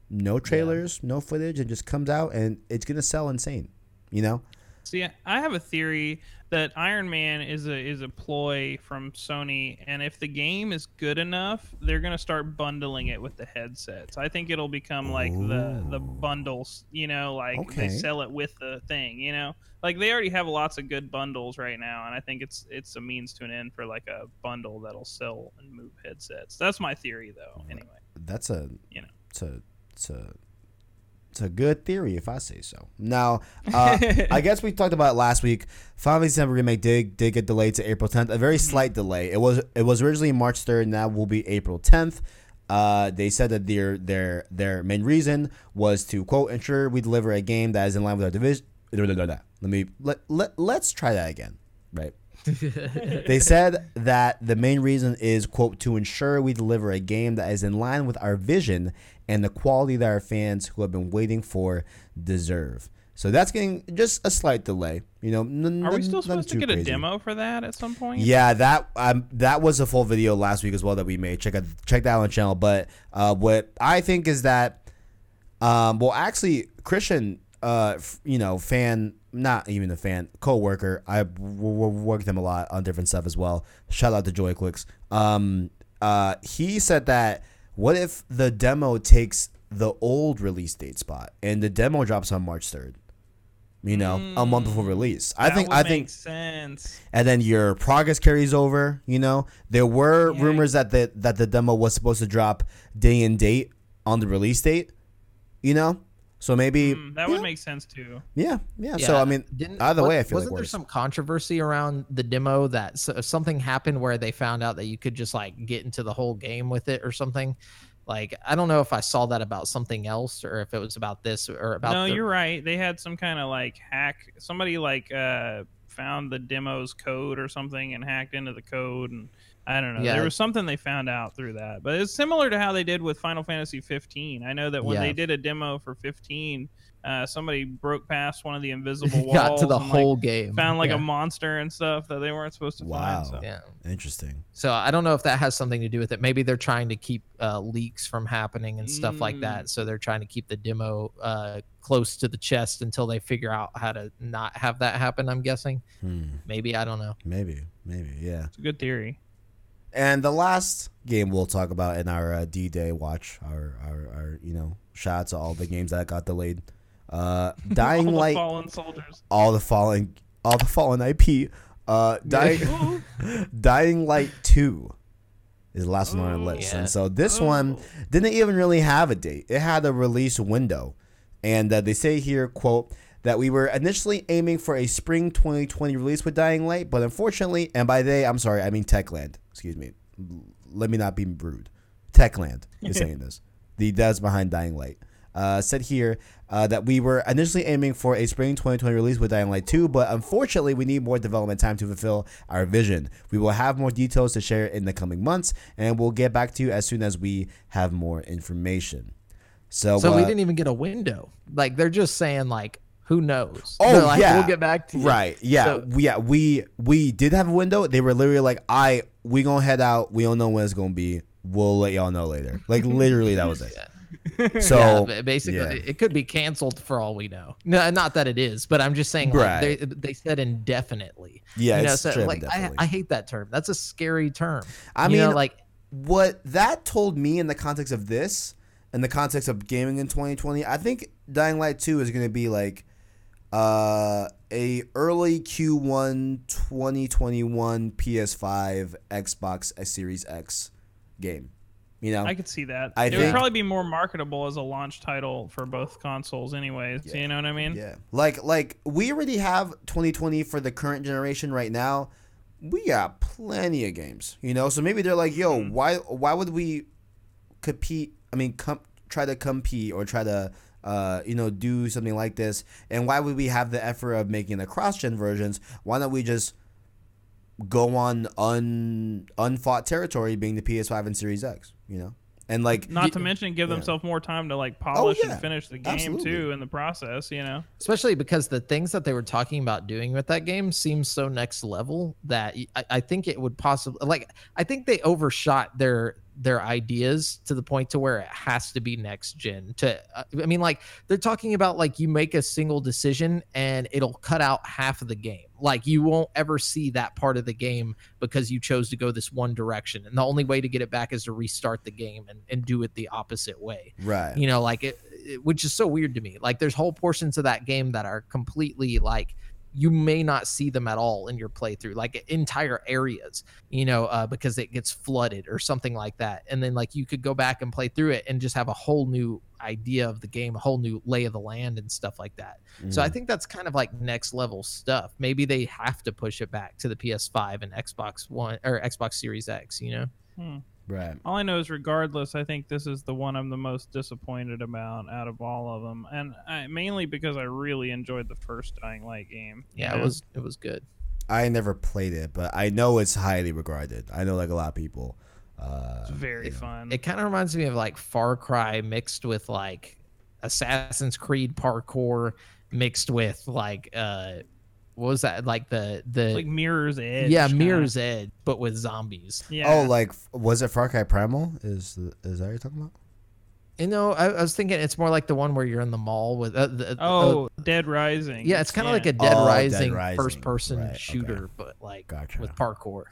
No trailers, no footage, and just comes out and it's gonna sell insane. You know? See, I have a theory that Iron Man is a is a ploy from Sony, and if the game is good enough, they're gonna start bundling it with the headsets. I think it'll become like the the bundles. You know, like Okay. they sell it with the thing. You know, like they already have lots of good bundles right now, and I think it's it's a means to an end for like a bundle that'll sell and move headsets. That's my theory, though. Anyway, That's a You know. it's a it's a it's a good theory if I say so. Now, uh, <laughs> I guess we talked about it last week. Final Fantasy VII remake did did get delayed to April 10th. A very slight delay. It was it was originally March 3rd. Now will be April 10th. Uh, they said that their their their main reason was to quote ensure we deliver a game that is in line with our division. Let me let, let let's try that again. Right. <laughs> they said that the main reason is quote to ensure we deliver a game that is in line with our vision and the quality that our fans who have been waiting for deserve. So that's getting just a slight delay. You know, n- are we still supposed to get a demo for that at some point? Yeah, that um, that was a full video last week as well that we made. Check out check that out on the channel. But uh, what I think is that, um, well, actually, Christian, uh, f- you know, fan, not even a fan, co-worker. I w- w- work with him a lot on different stuff as well. Shout out to Joy Clicks. Um, uh, he said that what if the demo takes the old release date spot and the demo drops on March third? You know, a month before release. I Mm, think I think sense. and then your progress carries over. You know, there were Yeah. rumors that the that the demo was supposed to drop day and date on the release date. You know, so maybe Mm, that yeah, would make sense too. yeah, yeah. So I mean, Didn't- either wa- way, I feel wasn't like there some controversy around the demo that s- something happened where they found out that you could just like get into the whole game with it or something? Like I don't know if I saw that about something else or if it was about this or about. no, the, you're right. They had some kind of like hack. Somebody like uh found the demo's code or something and hacked into the code and I don't know. Yeah. There was something they found out through that, but it's similar to how they did with Final Fantasy 15. I know that when Yeah. they did a demo for 15, uh, somebody broke past one of the <laughs> invisible walls, got to the and, like, whole game. found like yeah. a monster and stuff that they weren't supposed to Wow. find. So. Yeah. Interesting. So I don't know if that has something to do with it. Maybe they're trying to keep uh, leaks from happening and stuff like Mm. that. So they're trying to keep the demo uh, close to the chest until they figure out how to not have that happen. I'm guessing. Hmm. Maybe I don't know. Maybe. Maybe. Yeah. It's a good theory. And the last game we'll talk about in our uh, D Day watch, our, our our you know shout out to all the games that got delayed. Uh, Dying <laughs> All the Light, fallen soldiers. all the fallen, all the fallen IP. Uh, Dying, <laughs> Dying Light Two is the last one on our list, Yeah. and so this one didn't even really have a date. It had a release window, and uh, they say here, quote. That we were initially aiming for a spring 2020 release with Dying Light, but unfortunately, and by they, I'm sorry, I mean Techland. Excuse me. Let me not be rude. Techland is <laughs> saying this. The devs behind Dying Light uh, said here uh, that we were initially aiming for a spring 2020 release with Dying Light 2, but unfortunately, we need more development time to fulfill our vision. We will have more details to share in the coming months, and we'll get back to you as soon as we have more information. So, So uh, we didn't even get a window. Like they're just saying like who knows? Oh They're like, yeah, we'll get back to you. Right? Yeah, So- we, yeah. We we did have a window. They were literally like, "I we gonna head out. We don't know when it's gonna be. We'll let y'all know later." Like literally, that was it. <laughs> So yeah, basically, yeah. it could be canceled for all we know. No, not that it is, but I'm just saying, like, Right. they they said indefinitely. Yeah, you know, it's so, like I. I hate that term. That's a scary term. I You know, mean, like what that told me in the context of this, in the context of gaming in 2020, I think Dying Light 2 is going to be like uh a early Q1 2021 PS5 Xbox X Series X game. You know, I could see that. I it think- would probably be more marketable as a launch title for both consoles, anyways. You know what I mean? Yeah. Like like we already have 2020 for the current generation right now. We got plenty of games, you know. So maybe they're like, "Yo, why why would we compete? I mean, com- try to compete or try to uh, you know, do something like this? And why would we have the effort of making the cross-gen versions? Why don't we just go on un unfought territory being the PS5 and Series X, you know? And like Not to mention give yeah. themselves more time to like polish yeah. and finish the game Absolutely. too in the process. You know. especially because the things that they were talking about doing with that game seems so next level that I think it would possibly like I think they overshot their their ideas to the point to where it has to be next gen to uh, I mean like they're talking about like you make a single decision and it'll cut out half of the game. Like you won't ever see that part of the game because you chose to go this one direction. And the only way to get it back is to restart the game and, and do it the opposite way. Right. you know like it, it which is so weird to me. Like there's whole portions of that game that are completely like you may not see them at all in your playthrough like entire areas you know uh, because it gets flooded or something like that and then like you could go back and play through it and just have a whole new idea of the game a whole new lay of the land and stuff like that so Mm. i think that's kind of like next level stuff maybe they have to push it back to the ps5 and xbox one or xbox series x you know Hmm. Right. All I know is, regardless, I think this is the one I'm the most disappointed about out of all of them, and I, mainly because I really enjoyed the first Dying Light game. yeah know? it was it was good I never played it, but I know it's highly regarded. I know like a lot of people. Uh, It's very fun. It kind of reminds me of like Far Cry mixed with like Assassin's Creed parkour mixed with like uh what was that like the the like Mirror's Edge. yeah kinda. Mirror's Edge but with zombies. Yeah. Oh, like was it Far Cry Primal? Is is that what you're talking about? You know, I, I was thinking it's more like the one where you're in the mall with uh, the, uh, oh, Dead Rising. yeah, it's kind of like a Dead Oh, Dead Rising, Rising. first person Right, okay. shooter but like Gotcha. with parkour.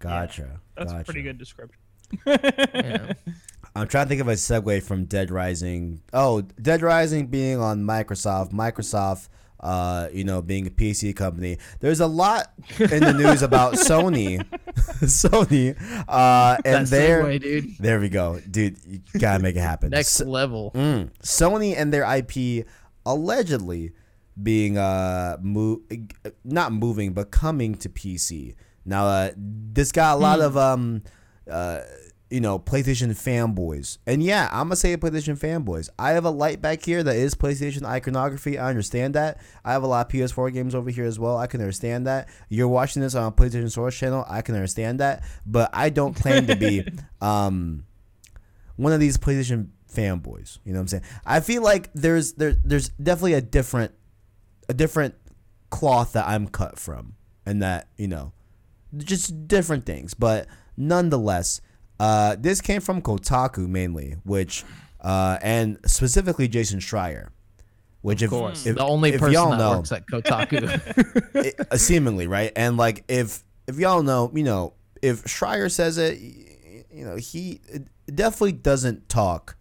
Gotcha. That's a pretty good description. Yeah. <laughs> I'm trying to think of a segue from Dead Rising. Oh, Dead Rising being on Microsoft. Microsoft, uh, you know, being a PC company. There's a lot in the news about <laughs> Sony. <laughs> Sony, uh, and their segue, dude. there we go, dude. You gotta make it happen. Next S- level. Mm. Sony and their IP allegedly being uh move not moving but coming to PC. Now uh, this got a lot Hmm. of um uh you know, PlayStation fanboys. And yeah, I'm gonna say PlayStation fanboys. I have a light back here that is PlayStation iconography. I understand that. I have a lot of PS4 games over here as well. I can understand that. You're watching this on a PlayStation Source channel. I can understand that. But I don't claim to be <laughs> um one of these PlayStation fanboys. You know what I'm saying? I feel like there's there there's definitely a different a different cloth that I'm cut from, and that you know, just different things. But nonetheless, uh, this came from Kotaku mainly, which uh, and specifically Jason Schreier, which Of if, course, if the only if person y'all that know, works at Kotaku. <laughs> <laughs> it- uh, seemingly right, and like if if y'all know, you know, if Schreier says it, you know, he definitely doesn't talk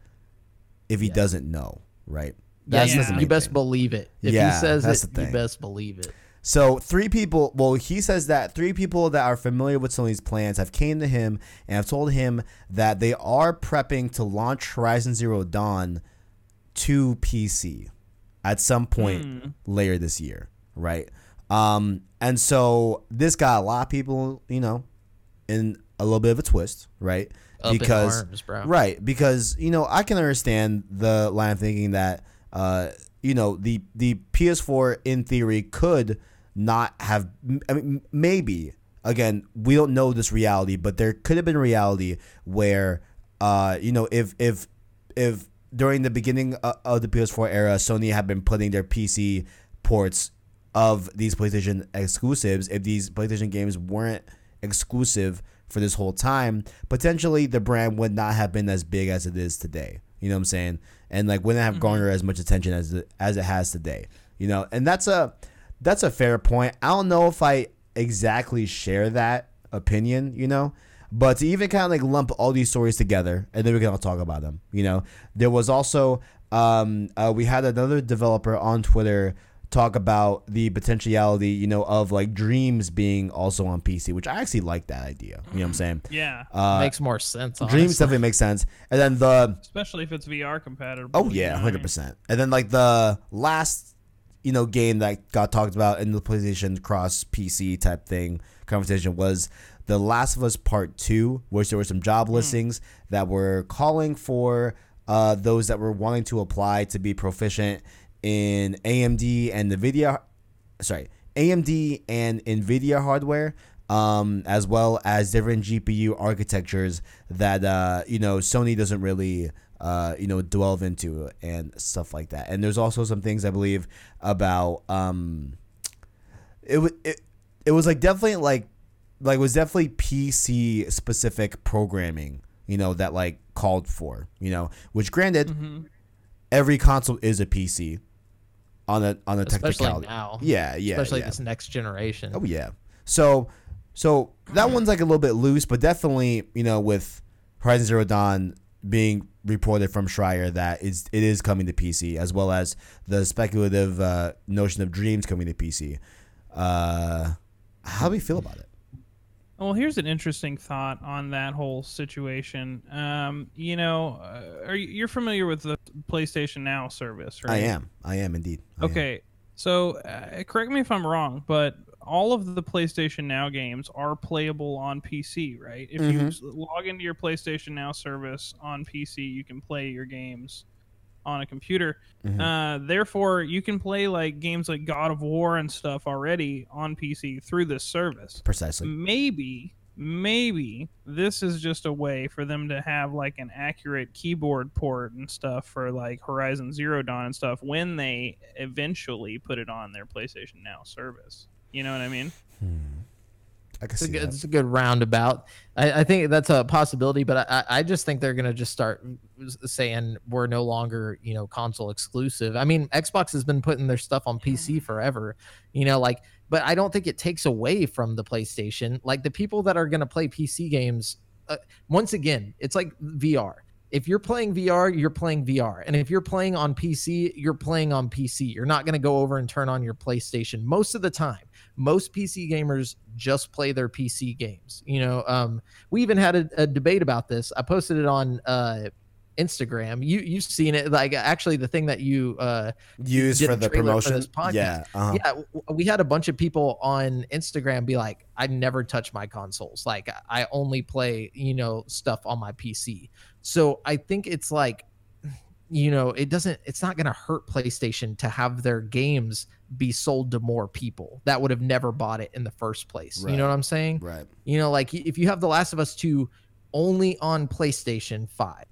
if he doesn't know, right? yeah, That's you, you best believe it. If Yeah, he says it, you best believe it. So three people. Well, he says that three people that are familiar with Sony's plans have came to him and have told him that they are prepping to launch Horizon Zero Dawn to PC at some point later this year, right? Um, and so this got a lot of people, you know, in a little bit of a twist, right? Up because arms, right, because you know I can understand the line of thinking that uh, you know the the PS4 in theory could not have. I mean, maybe again we don't know this reality, but there could have been reality where uh, you know if if if during the beginning of the PS4 era, Sony had been putting their PC ports of these PlayStation exclusives, if these PlayStation games weren't exclusive for this whole time, potentially the brand would not have been as big as it is today. You know what I'm saying? And like wouldn't have garnered as much attention as it, as it has today. You know, and that's a that's a fair point. I don't know if I exactly share that opinion. You know, but to even kind of like lump all these stories together, and then we can all talk about them. You know, there was also um, uh, we had another developer on Twitter talk about the potentiality, you know, of like Dreams being also on PC, which I actually like that idea. You know what I'm saying? <laughs> Yeah, Uh, Makes more sense. Dreams definitely makes sense. And then the especially if it's VR compatible. oh yeah, know what I hundred mean? percent. And then like the last, you know, game that got talked about in the PlayStation cross PC type thing conversation was the Last of Us Part Two, which there were some job listings that were calling for uh, those that were wanting to apply to be proficient in AMD and NVIDIA sorry, AMD and NVIDIA hardware, um, as well as different GPU architectures that uh, you know Sony doesn't really uh, you know delve into and stuff like that. And there's also some things I believe about um, it it it was like definitely like like was definitely PC specific programming, you know, that like called for, you know, which granted Mm-hmm. every console is a PC on a on a technicality. now. Yeah, yeah. Especially yeah. this next generation. Oh yeah. So so that one's like a little bit loose, but definitely, you know, with Horizon Zero Dawn being reported from Schreier that it's, it is coming to PC, as well as the speculative uh, notion of Dreams coming to PC. Uh, how do we feel about it? Well, here's an interesting thought on that whole situation. Um, you know, uh, are you, you're familiar with the PlayStation Now service, right? I am. I am indeed. I am. Okay, so uh, correct me if I'm wrong, but all of the PlayStation Now games are playable on PC, right? If you log into your PlayStation Now service on PC, you can play your games on a computer. Uh, therefore, you can play like games like God of War and stuff already on PC through this service. Precisely. Maybe, maybe this is just a way for them to have like an accurate keyboard port and stuff for like Horizon Zero Dawn and stuff when they eventually put it on their PlayStation Now service. You know what I mean? I can It's a, good, that. it's a good roundabout. I, I think that's a possibility, but I, I just think they're gonna just start saying we're no longer, you know, console exclusive. I mean, Xbox has been putting their stuff on PC forever, you know, like, but I don't think it takes away from the PlayStation. Like the people that are gonna play PC games, uh, once again, it's like VR. If you're playing VR, you're playing VR, and if you're playing on PC, you're playing on PC. You're not gonna go over and turn on your PlayStation most of the time most PC gamers just play their PC games. You know, um, we even had a, a debate about this. I posted it on uh, Instagram. You you've seen it. Like actually, the thing that you uh, Use for the trailer for promotion. this podcast. Yeah. Uh-huh. yeah, we had a bunch of people on Instagram be like, I never touch my consoles. Like I only play, you know, stuff on my PC. So I think it's like, you know, it doesn't, it's not going to hurt PlayStation to have their games be sold to more people that would have never bought it in the first place. Right. You know what I'm saying? Right. You know, like if you have The Last of Us 2 only on PlayStation 5,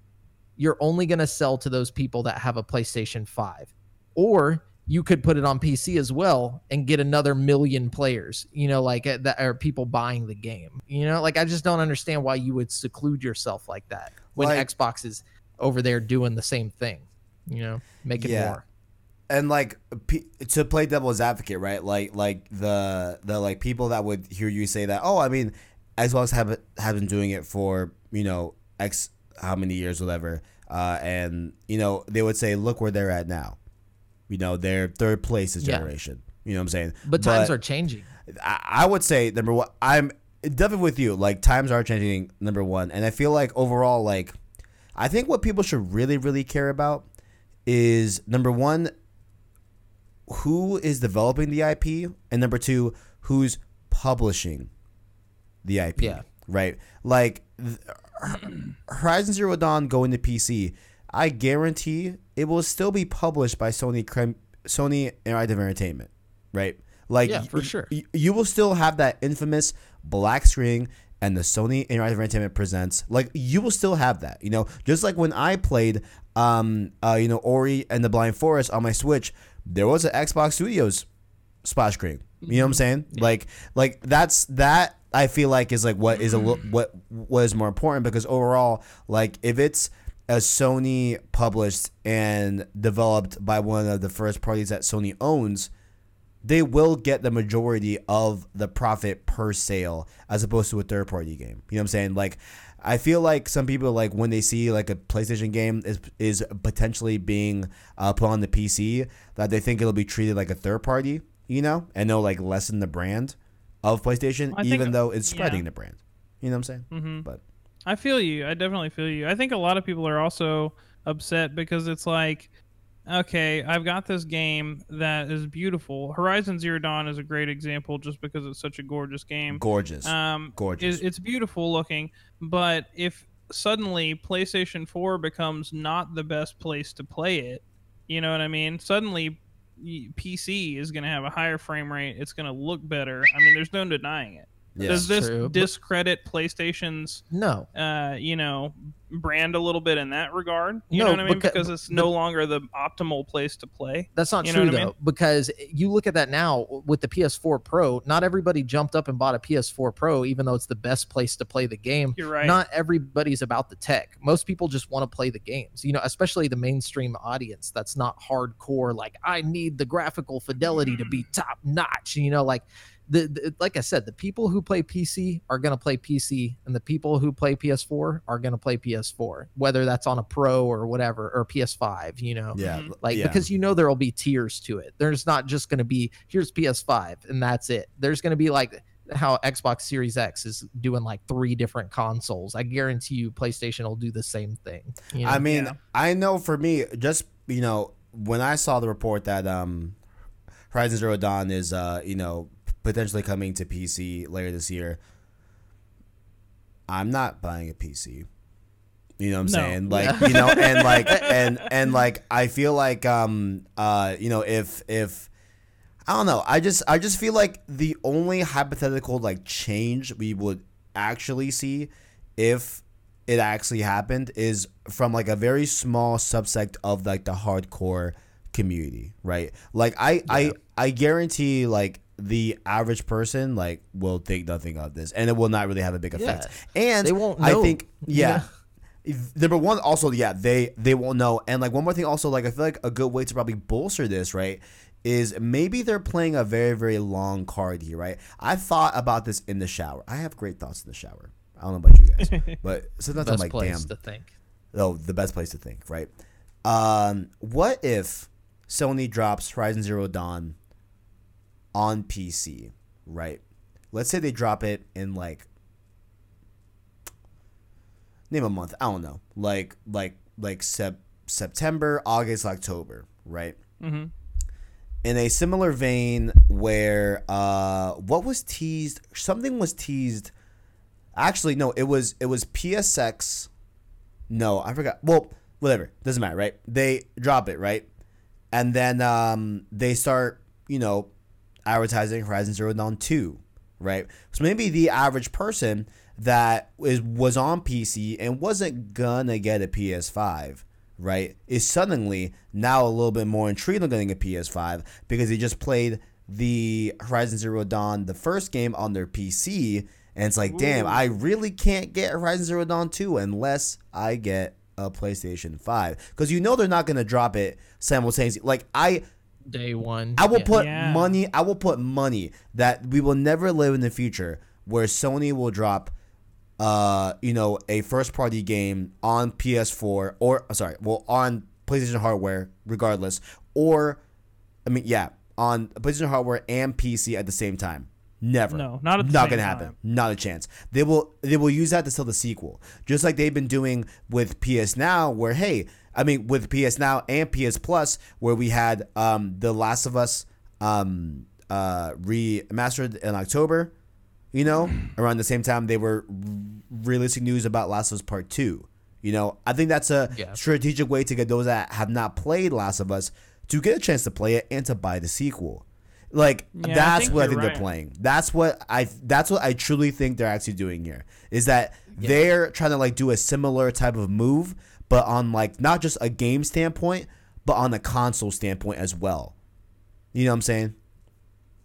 you're only going to sell to those people that have a PlayStation 5. Or you could put it on PC as well and get another million players, you know, like uh, that are people buying the game. You know, like I just don't understand why you would seclude yourself like that when Like- Xbox is over there doing the same thing, you know, making Yeah. more. and like p- to play devil's advocate, right? Like like the the like people that would hear you say that. Oh, I mean, Xbox have have been doing it for you know X how many years, whatever. Uh, and you know they would say, look where they're at now. You know they're third place Yeah. generation. You know what I'm saying? But times are changing. I, I would say number one. I'm definitely with you. Like times are changing. Number one, and I feel like overall, like I think what people should really, really care about is number one, who is developing the IP, and number two, who's publishing the IP. Yeah. Right. Like th- <clears throat> Horizon Zero Dawn going to PC. I guarantee it will still be published by Sony Sony Interactive Entertainment. Right. Like Yeah, for sure. y- you will still have that infamous black screen and the Sony Interactive Entertainment presents. Like you will still have that, you know. Just like when I played, um, uh, you know, Ori and the Blind Forest on my Switch, there was an Xbox Studios splash screen. You know what I'm saying? Like, like that's that. I feel like is like what is a <clears throat> what what is more important because overall, like if it's a Sony published and developed by one of the first parties that Sony owns, they will get the majority of the profit per sale as opposed to a third party game. You know what I'm saying? Like I feel like some people like when they see like a PlayStation game is is potentially being uh, put on the PC that they think it'll be treated like a third party, you know, and they'll like lessen the brand of PlayStation I think- even though it's yeah. spreading the brand. You know what I'm saying? Mm-hmm. But I feel you. I definitely feel you. I think a lot of people are also upset because it's like, okay, I've got this game that is beautiful. Horizon Zero Dawn is a great example just because it's such a gorgeous game. gorgeous. Um, Gorgeous. it- it's beautiful looking, but if suddenly PlayStation 4 becomes not the best place to play it, you know what I mean? Suddenly PC is going to have a higher frame rate. It's going to look better. I mean, there's no denying it. Yeah. Does this True, discredit PlayStation's No. uh, you know, brand a little bit in that regard. You No, know what I mean? becau- Because it's no longer the optimal place to play. That's not You true what I though, mean? because you look at that now with the PS4 Pro. Not everybody jumped up and bought a PS4 Pro, even though it's the best place to play the game. You're right. Not everybody's about the tech. Most people just want to play the games. You know, especially the mainstream audience that's not hardcore. Like I need the graphical fidelity to be top notch. You know, like the, the like I said, the people who play PC are gonna play PC, and the people who play PS4 are gonna play PS4, whether that's on a Pro or whatever or PS5. You know, yeah. Mhm. like yeah. because you know there'll be tiers to it there's not just going to be here's ps5 and that's it there's going to be like how xbox series x is doing like three different consoles i guarantee you playstation will do the same thing you know? I mean, Yeah. I know for me, just you know, when I saw the report that um, Horizon Zero Dawn is uh, you know, potentially coming to PC later this year, I'm not buying a PC. You know what I'm No. saying? Like, you know, and like <laughs> and and like I feel like um uh you know, if if I don't know, I just I just feel like the only hypothetical like change we would actually see if it actually happened is from like a very small subsect of like the hardcore community, right? Like I I I guarantee like the average person like will think nothing of this and it will not really have a big effect. And They won't I know. think yeah. Yeah. Number one, also, yeah, they they won't know. And like one more thing, also, like I feel like a good way to probably bolster this, right, is maybe they're playing a very very long card here, right? I thought about this in the shower. I have great thoughts in the shower. I don't know about you guys, <laughs> but sometimes I'm like, place damn, to think oh, the best place to think, right? Um, what if Sony drops Horizon Zero Dawn on PC, right? Let's say they drop it in like name a month. I don't know, like like like sep- September, August, October, right? hmm in a similar vein where uh what was teased something was teased actually no it was it was psx no i forgot well whatever doesn't matter right they drop it right and then um they start you know advertising horizon zero dawn 2 right so maybe the average person that is was on pc and wasn't gonna get a ps5 right, is suddenly now a little bit more intrigued on getting a PS5 because they just played the Horizon Zero Dawn, the first game on their PC, and it's like, damn, I really can't get Horizon Zero Dawn 2 unless I get a PlayStation 5. Because you know they're not to drop it simultaneously. Like, I. Day one. I will yeah. put Yeah. money. I will put money that we will never live in the future where Sony will drop, uh, you know, a first party game on PS4 or uh, sorry, well, on PlayStation hardware, regardless, or I mean, yeah, on PlayStation hardware and PC at the same time. Never. No, not at the not same gonna happen. time. Not a chance. They will. They will use that to sell the sequel, just like they've been doing with PS Now, where hey, I mean, with PS Now and PS Plus, where we had um, the Last of Us um, uh, remastered in October. You know, <clears throat> around the same time they were releasing news about Last of Us Part Two. You know, I think that's a Yeah. strategic way to get those that have not played Last of Us to get a chance to play it and to buy the sequel. Like Yeah, I that's think what I think they're playing. That's what I. That's what I truly think they're actually doing here. Is that they're trying to like do a similar type of move, but on like not just a game standpoint, but on a console standpoint as well. You know what I'm saying?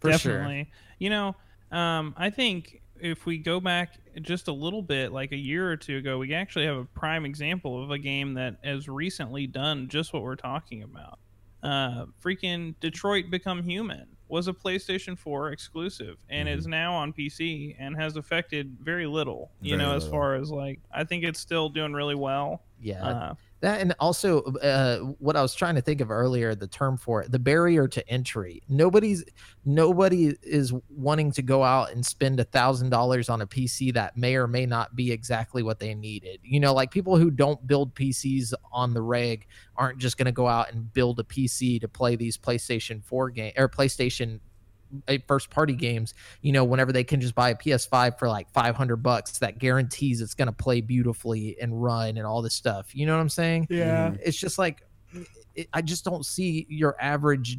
For sure. Definitely. You know, um, I think if we go back just a little bit, like a year or two ago, we actually have a prime example of a game that has recently done just what we're talking about. Uh, freaking Detroit Become Human was a PlayStation 4 exclusive and is now on PC and has affected very little, you Very know, as far as like, I think it's still doing really well. Yeah. Uh, That and also uh, what I was trying to think of earlier, the term for it, the barrier to entry. Nobody's nobody is wanting to go out and spend a thousand dollars on a PC that may or may not be exactly what they needed. You know, like people who don't build PCs on the reg aren't just going to go out and build a PC to play these PlayStation 4 game or PlayStation Uh, first party games you know whenever they can just buy a ps5 for like 500 bucks that guarantees it's going to play beautifully and run and all this stuff you know what i'm saying yeah. Mm-hmm. it's just like it, i just don't see your average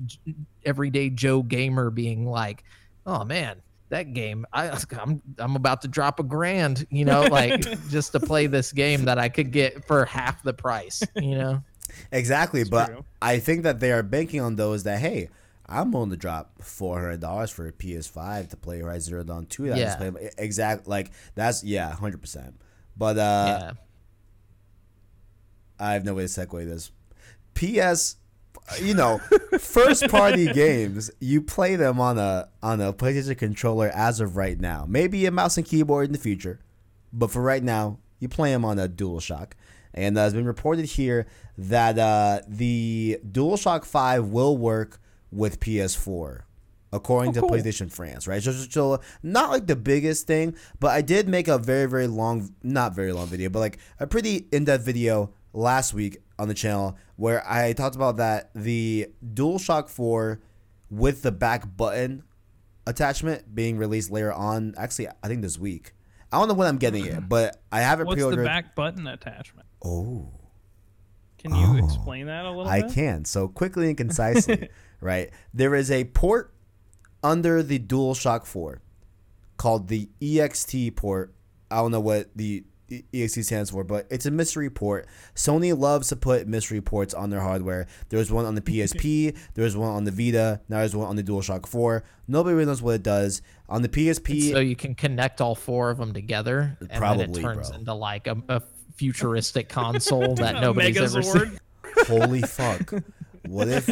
everyday joe gamer being like oh man that game I, <laughs> I'm, I'm about to drop a grand you know <laughs> like just to play this game that i could get for half the price you know <laughs> Exactly, It's but true. I think that they are banking on those that hey, I'm willing to drop four hundred dollars for a PS5 to play Horizon Zero Dawn Two. That I just Yeah. played. Exact, like that's yeah, hundred percent. But uh, yeah I have no way to segue this. PS, you know, first party <laughs> games, you play them on a on a PlayStation controller as of right now. Maybe a mouse and keyboard in the future, but for right now, you play them on a DualShock. And uh, it's been reported here that uh, the DualShock 5 will work with PS4, according Oh, to. PlayStation France, right? So, so, not like the biggest thing, but I did make a very, very long, not very long video, but like a pretty in depth video last week on the channel where I talked about that the DualShock 4 with the back button attachment being released later on, actually, I think this week. I don't know when I'm getting it, <clears throat> but I haven't What's pre-ordered. the back button attachment? Oh. Can you Oh. explain that a little I bit? can. So quickly and <laughs> concisely, right? There is a port under the DualShock 4 called the EXT port. I don't know what the EXT stands for, but it's a mystery port. Sony loves to put mystery ports on their hardware. There's one on the <laughs> PSP, there's one on the Vita, now there's one on the DualShock 4. Nobody really knows what it does. On the PSP, so you can connect all four of them together and then it turns bro. into like a, a futuristic console that <laughs> nobody's ever seen holy fuck. <laughs> What if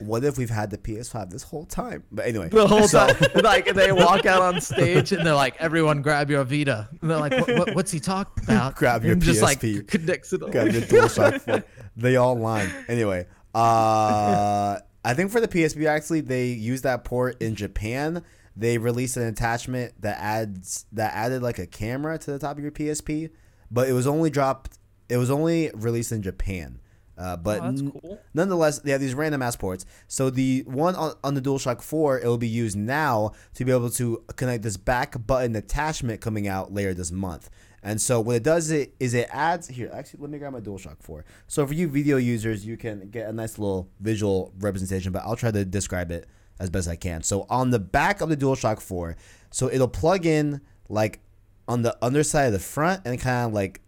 what if we've had the PS5 this whole time? But anyway, the whole so- time <laughs> like they walk out on stage and they're like everyone grab your vita and they're like what, what, what's he talking about Grab your and just like PSP. connects it all. got your DualShock 4. They all line. Anyway, uh, I think for the PSP actually they used that port in Japan. They released an attachment that adds that added like a camera to the top of your PSP, but it was only dropped It was only released in Japan. Uh, but oh, that's n- cool. nonetheless, they have these random ass ports. So the one on, on the DualShock 4, it will be used now to be able to connect this back button attachment coming out later this month. And so what it does it is it adds here. Actually, let me grab my DualShock 4. So for you video users, you can get a nice little visual representation, but I'll try to describe it as best I can. So on the back of the DualShock 4, so it'll plug in like on the underside of the front and kind of like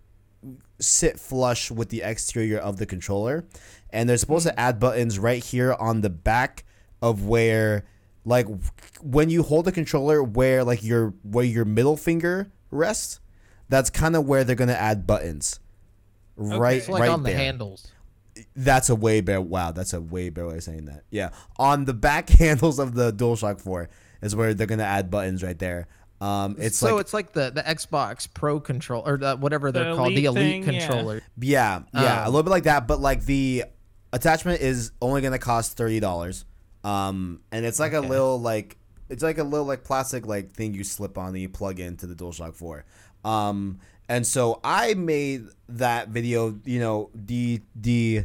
sit flush with the exterior of the controller. And they're supposed to mm. add buttons right here on the back of where like when you hold the controller where like your where your middle finger rests, that's kind of where they're going to add buttons. Right It's like right on the handles. That's a way better. Wow, that's a way better way of saying that. Yeah, on the back <laughs> handles of the DualShock Four is where they're gonna add buttons right there. Um, it's so like it's like the the Xbox Pro control or the, whatever they're The called, the Elite Elite thing, controller. yeah, yeah, a Um, little bit like that. But like the attachment is only gonna cost thirty dollars. Um, and it's like a little like it's like a little like plastic like thing you slip on and you plug into the DualShock Four. Um, and so I made that video, you know, the the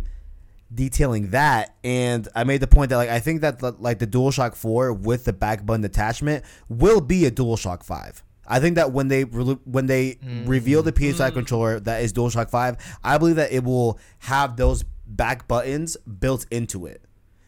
detailing that and i made the point that like i think that like the dualshock 4 with the back button attachment will be a dualshock 5 i think that when they re- when they reveal the ps5 controller that is dualshock 5 i believe that it will have those back buttons built into it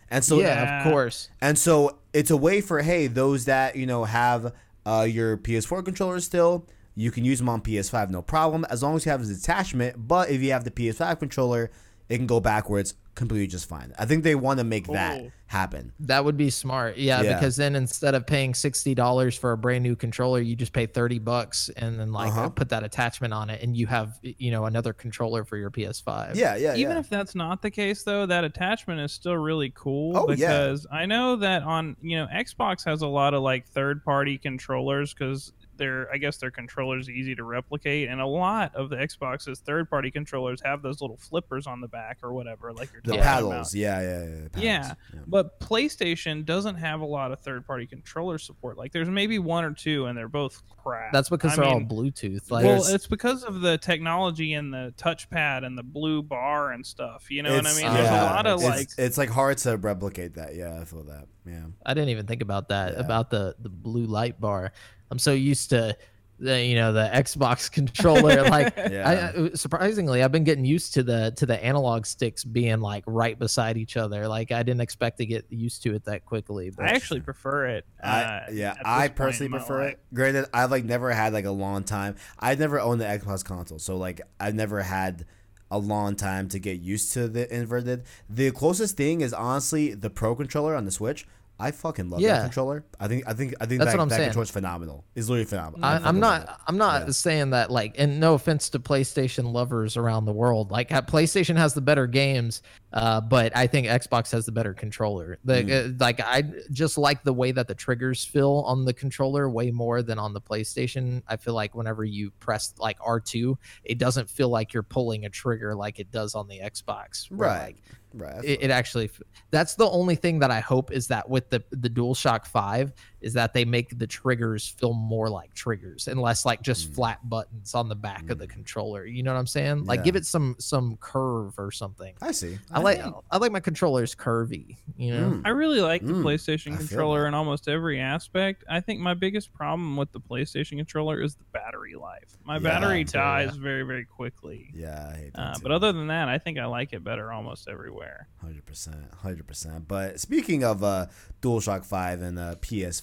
and so yeah, of course. and so it's a way for hey those that you know have uh, your PS4 controllers still, you can use them on PS5 no problem as long as you have this attachment. But if you have the PS5 controller, it can go backwards completely just fine. I think they want to make that Cool. happen. That would be smart. Yeah, Yeah. because then instead of paying sixty dollars for a brand new controller, you just pay thirty bucks and then like Uh-huh. put that attachment on it, and you have you know another controller for your PS5. Yeah, yeah, Even yeah. if that's not the case, though, that attachment is still really cool Oh, yeah. because I know that on you know Xbox has a lot of like third-party controllers because they're I guess their controllers easy to replicate, and a lot of the Xbox's third-party controllers have those little flippers on the back or whatever, like you're the talking paddles. about. Yeah, yeah, yeah. paddles. Yeah, but PlayStation doesn't have a lot of third-party controller support. Like, there's maybe one or two, and they're both crap. that's because I they're all Bluetooth. Like, well, it's because of the technology and the touchpad and the blue bar and stuff. You know what I It's- mean? There's a lot of it's, like it's like hard to replicate that. Yeah, I feel that. Yeah. I didn't even think about that Yeah. about the the blue light bar. I'm so used to the you know the Xbox <laughs> controller. like, <laughs> Yeah. I, I- surprisingly, I've been getting used to the to the analog sticks being like right beside each other. Like, I didn't expect to get used to it that quickly. But I actually prefer it. I uh, yeah, I personally prefer life. it. Granted, I've like never had like a long time. I've never owned the Xbox console, so like I've never had a long time to get used to the inverted. The closest thing is honestly the Pro controller on the Switch. I fucking love that controller. I think I think I think That's that, what I'm that saying. controller's phenomenal. It's literally phenomenal. I I'm not. I'm not Yeah. saying that like, and no offense to PlayStation lovers around the world. Like, PlayStation has the better games, uh, but I think Xbox has the better controller. The Mm. uh, like, I just like the way that the triggers feel on the controller way more than on the PlayStation. I feel like whenever you press like R2, it doesn't feel like you're pulling a trigger like it does on the Xbox. Right. like, Right. It, it actually that's the only thing that i hope is that with the the DualShock 5 is that they make the triggers feel more like triggers and less like just Mm. flat buttons on the back of the Mm. controller you know what i'm saying like give it some some curve or something I see. i, like think- i like my controllers curvy you know Mm. I really like the Mm, PlayStation I controller in almost every aspect. I think my biggest problem with the PlayStation controller is the battery life. My Yeah, battery dies yeah. very, very quickly. Yeah, I hate that Uh, too. but other than that, I think I like it better almost everywhere. Hundred percent, hundred percent. But speaking of uh, DualShock Five and uh,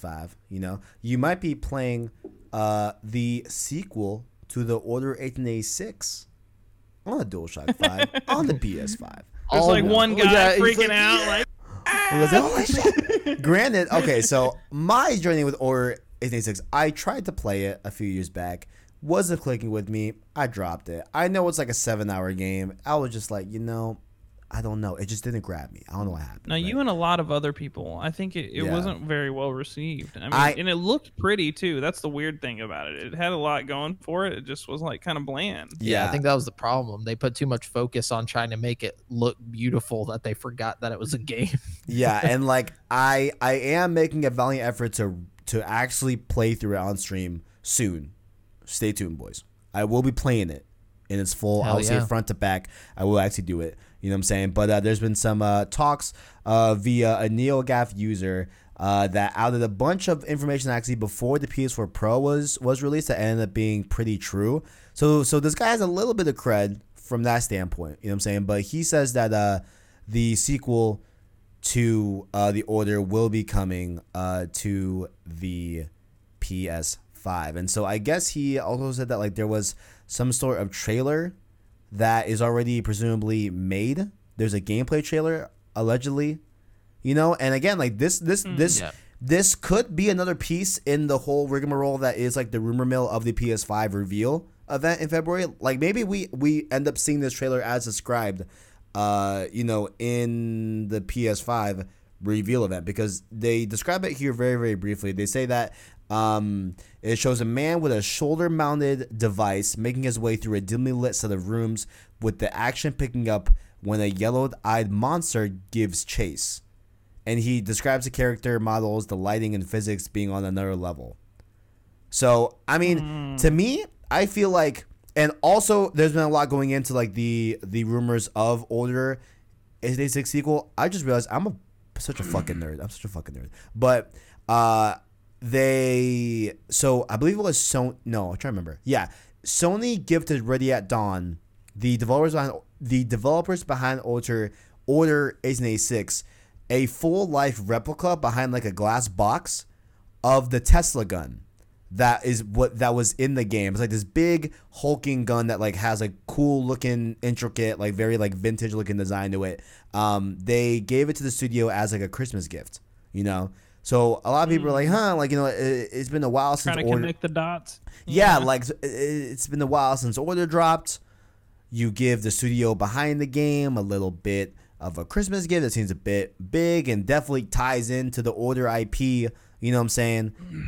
PS5, you know, you might be playing uh, the sequel to the Order 1886 <laughs> on the DualShock Five on the PS5. There's Oh, like one yeah, guy he's freaking like, out, like It was like, <laughs> "Holy. Granted, okay, so my journey with Order 1886, I tried to play it a few years back. Wasn't clicking with me. I dropped it. I know it's like a seven hour game. I was just like, you know, I don't know. It just didn't grab me. I don't know what happened. Now right? you and a lot of other people, I think it, it Yeah. wasn't very well received. I mean, I- and it looked pretty too. That's the weird thing about it. It had a lot going for it. It just was like kind of bland. yeah, i think that was the problem they put too much focus on trying to make it look beautiful that they forgot that it was a mm. game <laughs> yeah <laughs> and like i i am making a valiant effort to to actually play through it on stream soon stay tuned boys i will be playing it in its full, Hell I'll say front to back, I will actually do it. You know what I'm saying? But uh, there's been some uh, talks uh, via a NeoGAF user uh, that out of a bunch of information actually before the PS4 Pro was was released, that ended up being pretty true. So so this guy has a little bit of cred from that standpoint. You know what I'm saying? But he says that uh, the sequel to uh, the order will be coming to the PS5. And so I guess he also said that like there was some sort of trailer that is already presumably made. There's a gameplay trailer allegedly, you know. And again, like this, this, this, Yeah. this could be another piece in the whole rigmarole that is like the rumor mill of the PS5 reveal event in February. Like maybe we we end up seeing this trailer as described, uh, you know, in the PS5 reveal event because they describe it here very very briefly. They say that um, it shows a man with a shoulder mounted device making his way through a dimly lit set of rooms with the action picking up when a yellow eyed monster gives chase. And he describes the character models, the lighting and physics being on another level. So, I mean, to me, I feel like and also there's been a lot going into like the the rumors of older Order 886 sequel. I just realized I'm a such a fucking nerd. I'm such a fucking nerd. But uh they so I believe it was Sony no, I'm trying to remember. Yeah. Sony gifted Ready at Dawn, the developers behind the developers behind Order Order 886, a full life replica behind like a glass box of the Tesla gun that is what that was in the game. It's like this big hulking gun that like has a cool looking, intricate, like very like vintage looking design to it. Um, they gave it to the studio as like a Christmas gift, you know. So a lot of people are like, mm. huh, like you know, it, it's been a while since Trying to Order. connect the dots. Yeah, like it- it's been a while since Order dropped. You give the studio behind the game a little bit of a Christmas gift that seems a bit big and definitely ties into the Order IP. You know what I'm saying? Mm.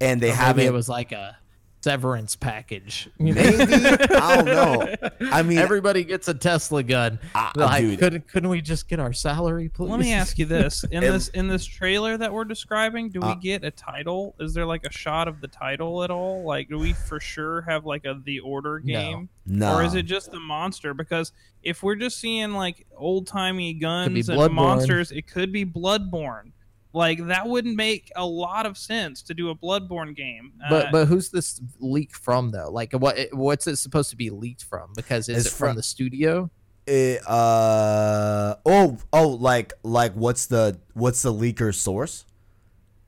And they Or have maybe it. it was like a severance package. You know? Maybe I don't know. I mean, Everybody gets a Tesla gun. Ah, like, dude. couldn't couldn't we just get our salary, please? Let me ask you this: <laughs> in It- this in this trailer that we're describing, do we Uh, get a title? Is there like a shot of the title at all? Like, do we for sure have like a the order game, no. or is it just the monster? Because if we're just seeing like old timey guns and monsters, it could be Bloodborne. Like that wouldn't make a lot of sense to do a Bloodborne game. But Uh, but who's this leak from though? Like what what's it supposed to be leaked from? Because is It's it from fro- the studio? It, uh oh oh like like what's the what's the leaker source?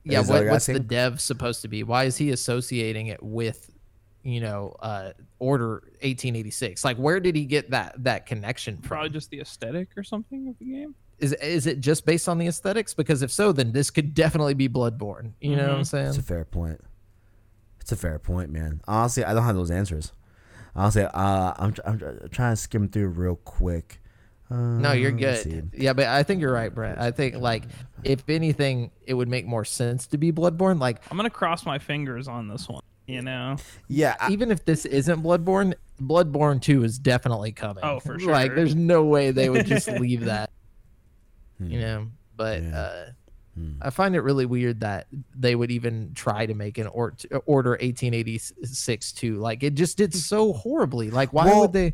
Yeah, what, what you're what's the dev supposed to be? Why is he associating it with, you know, uh, Order 1886? Like, where did he get that that connection from? probably just the aesthetic or something of the game. Is is it just based on the aesthetics? Because if so, then this could definitely be Bloodborne. You know what I'm saying? It's a fair point. It's a fair point, man. Honestly, I don't have those answers. Honestly, uh, I'm, tr- I'm trying to skim through real quick. Uh, No, you're good. see. Yeah, but I think you're right, Brett. I think like if anything, it would make more sense to be Bloodborne. Like I'm gonna cross my fingers on this one. You know, Yeah, I, even if this isn't Bloodborne, Bloodborne 2 is definitely coming. Oh, for <laughs> sure. Like there's no way they would just leave that. You know, but Yeah. uh Hmm. I find it really weird that they would even try to make an or- order 1886 too. Like it just did so horribly. Like why Well, would they?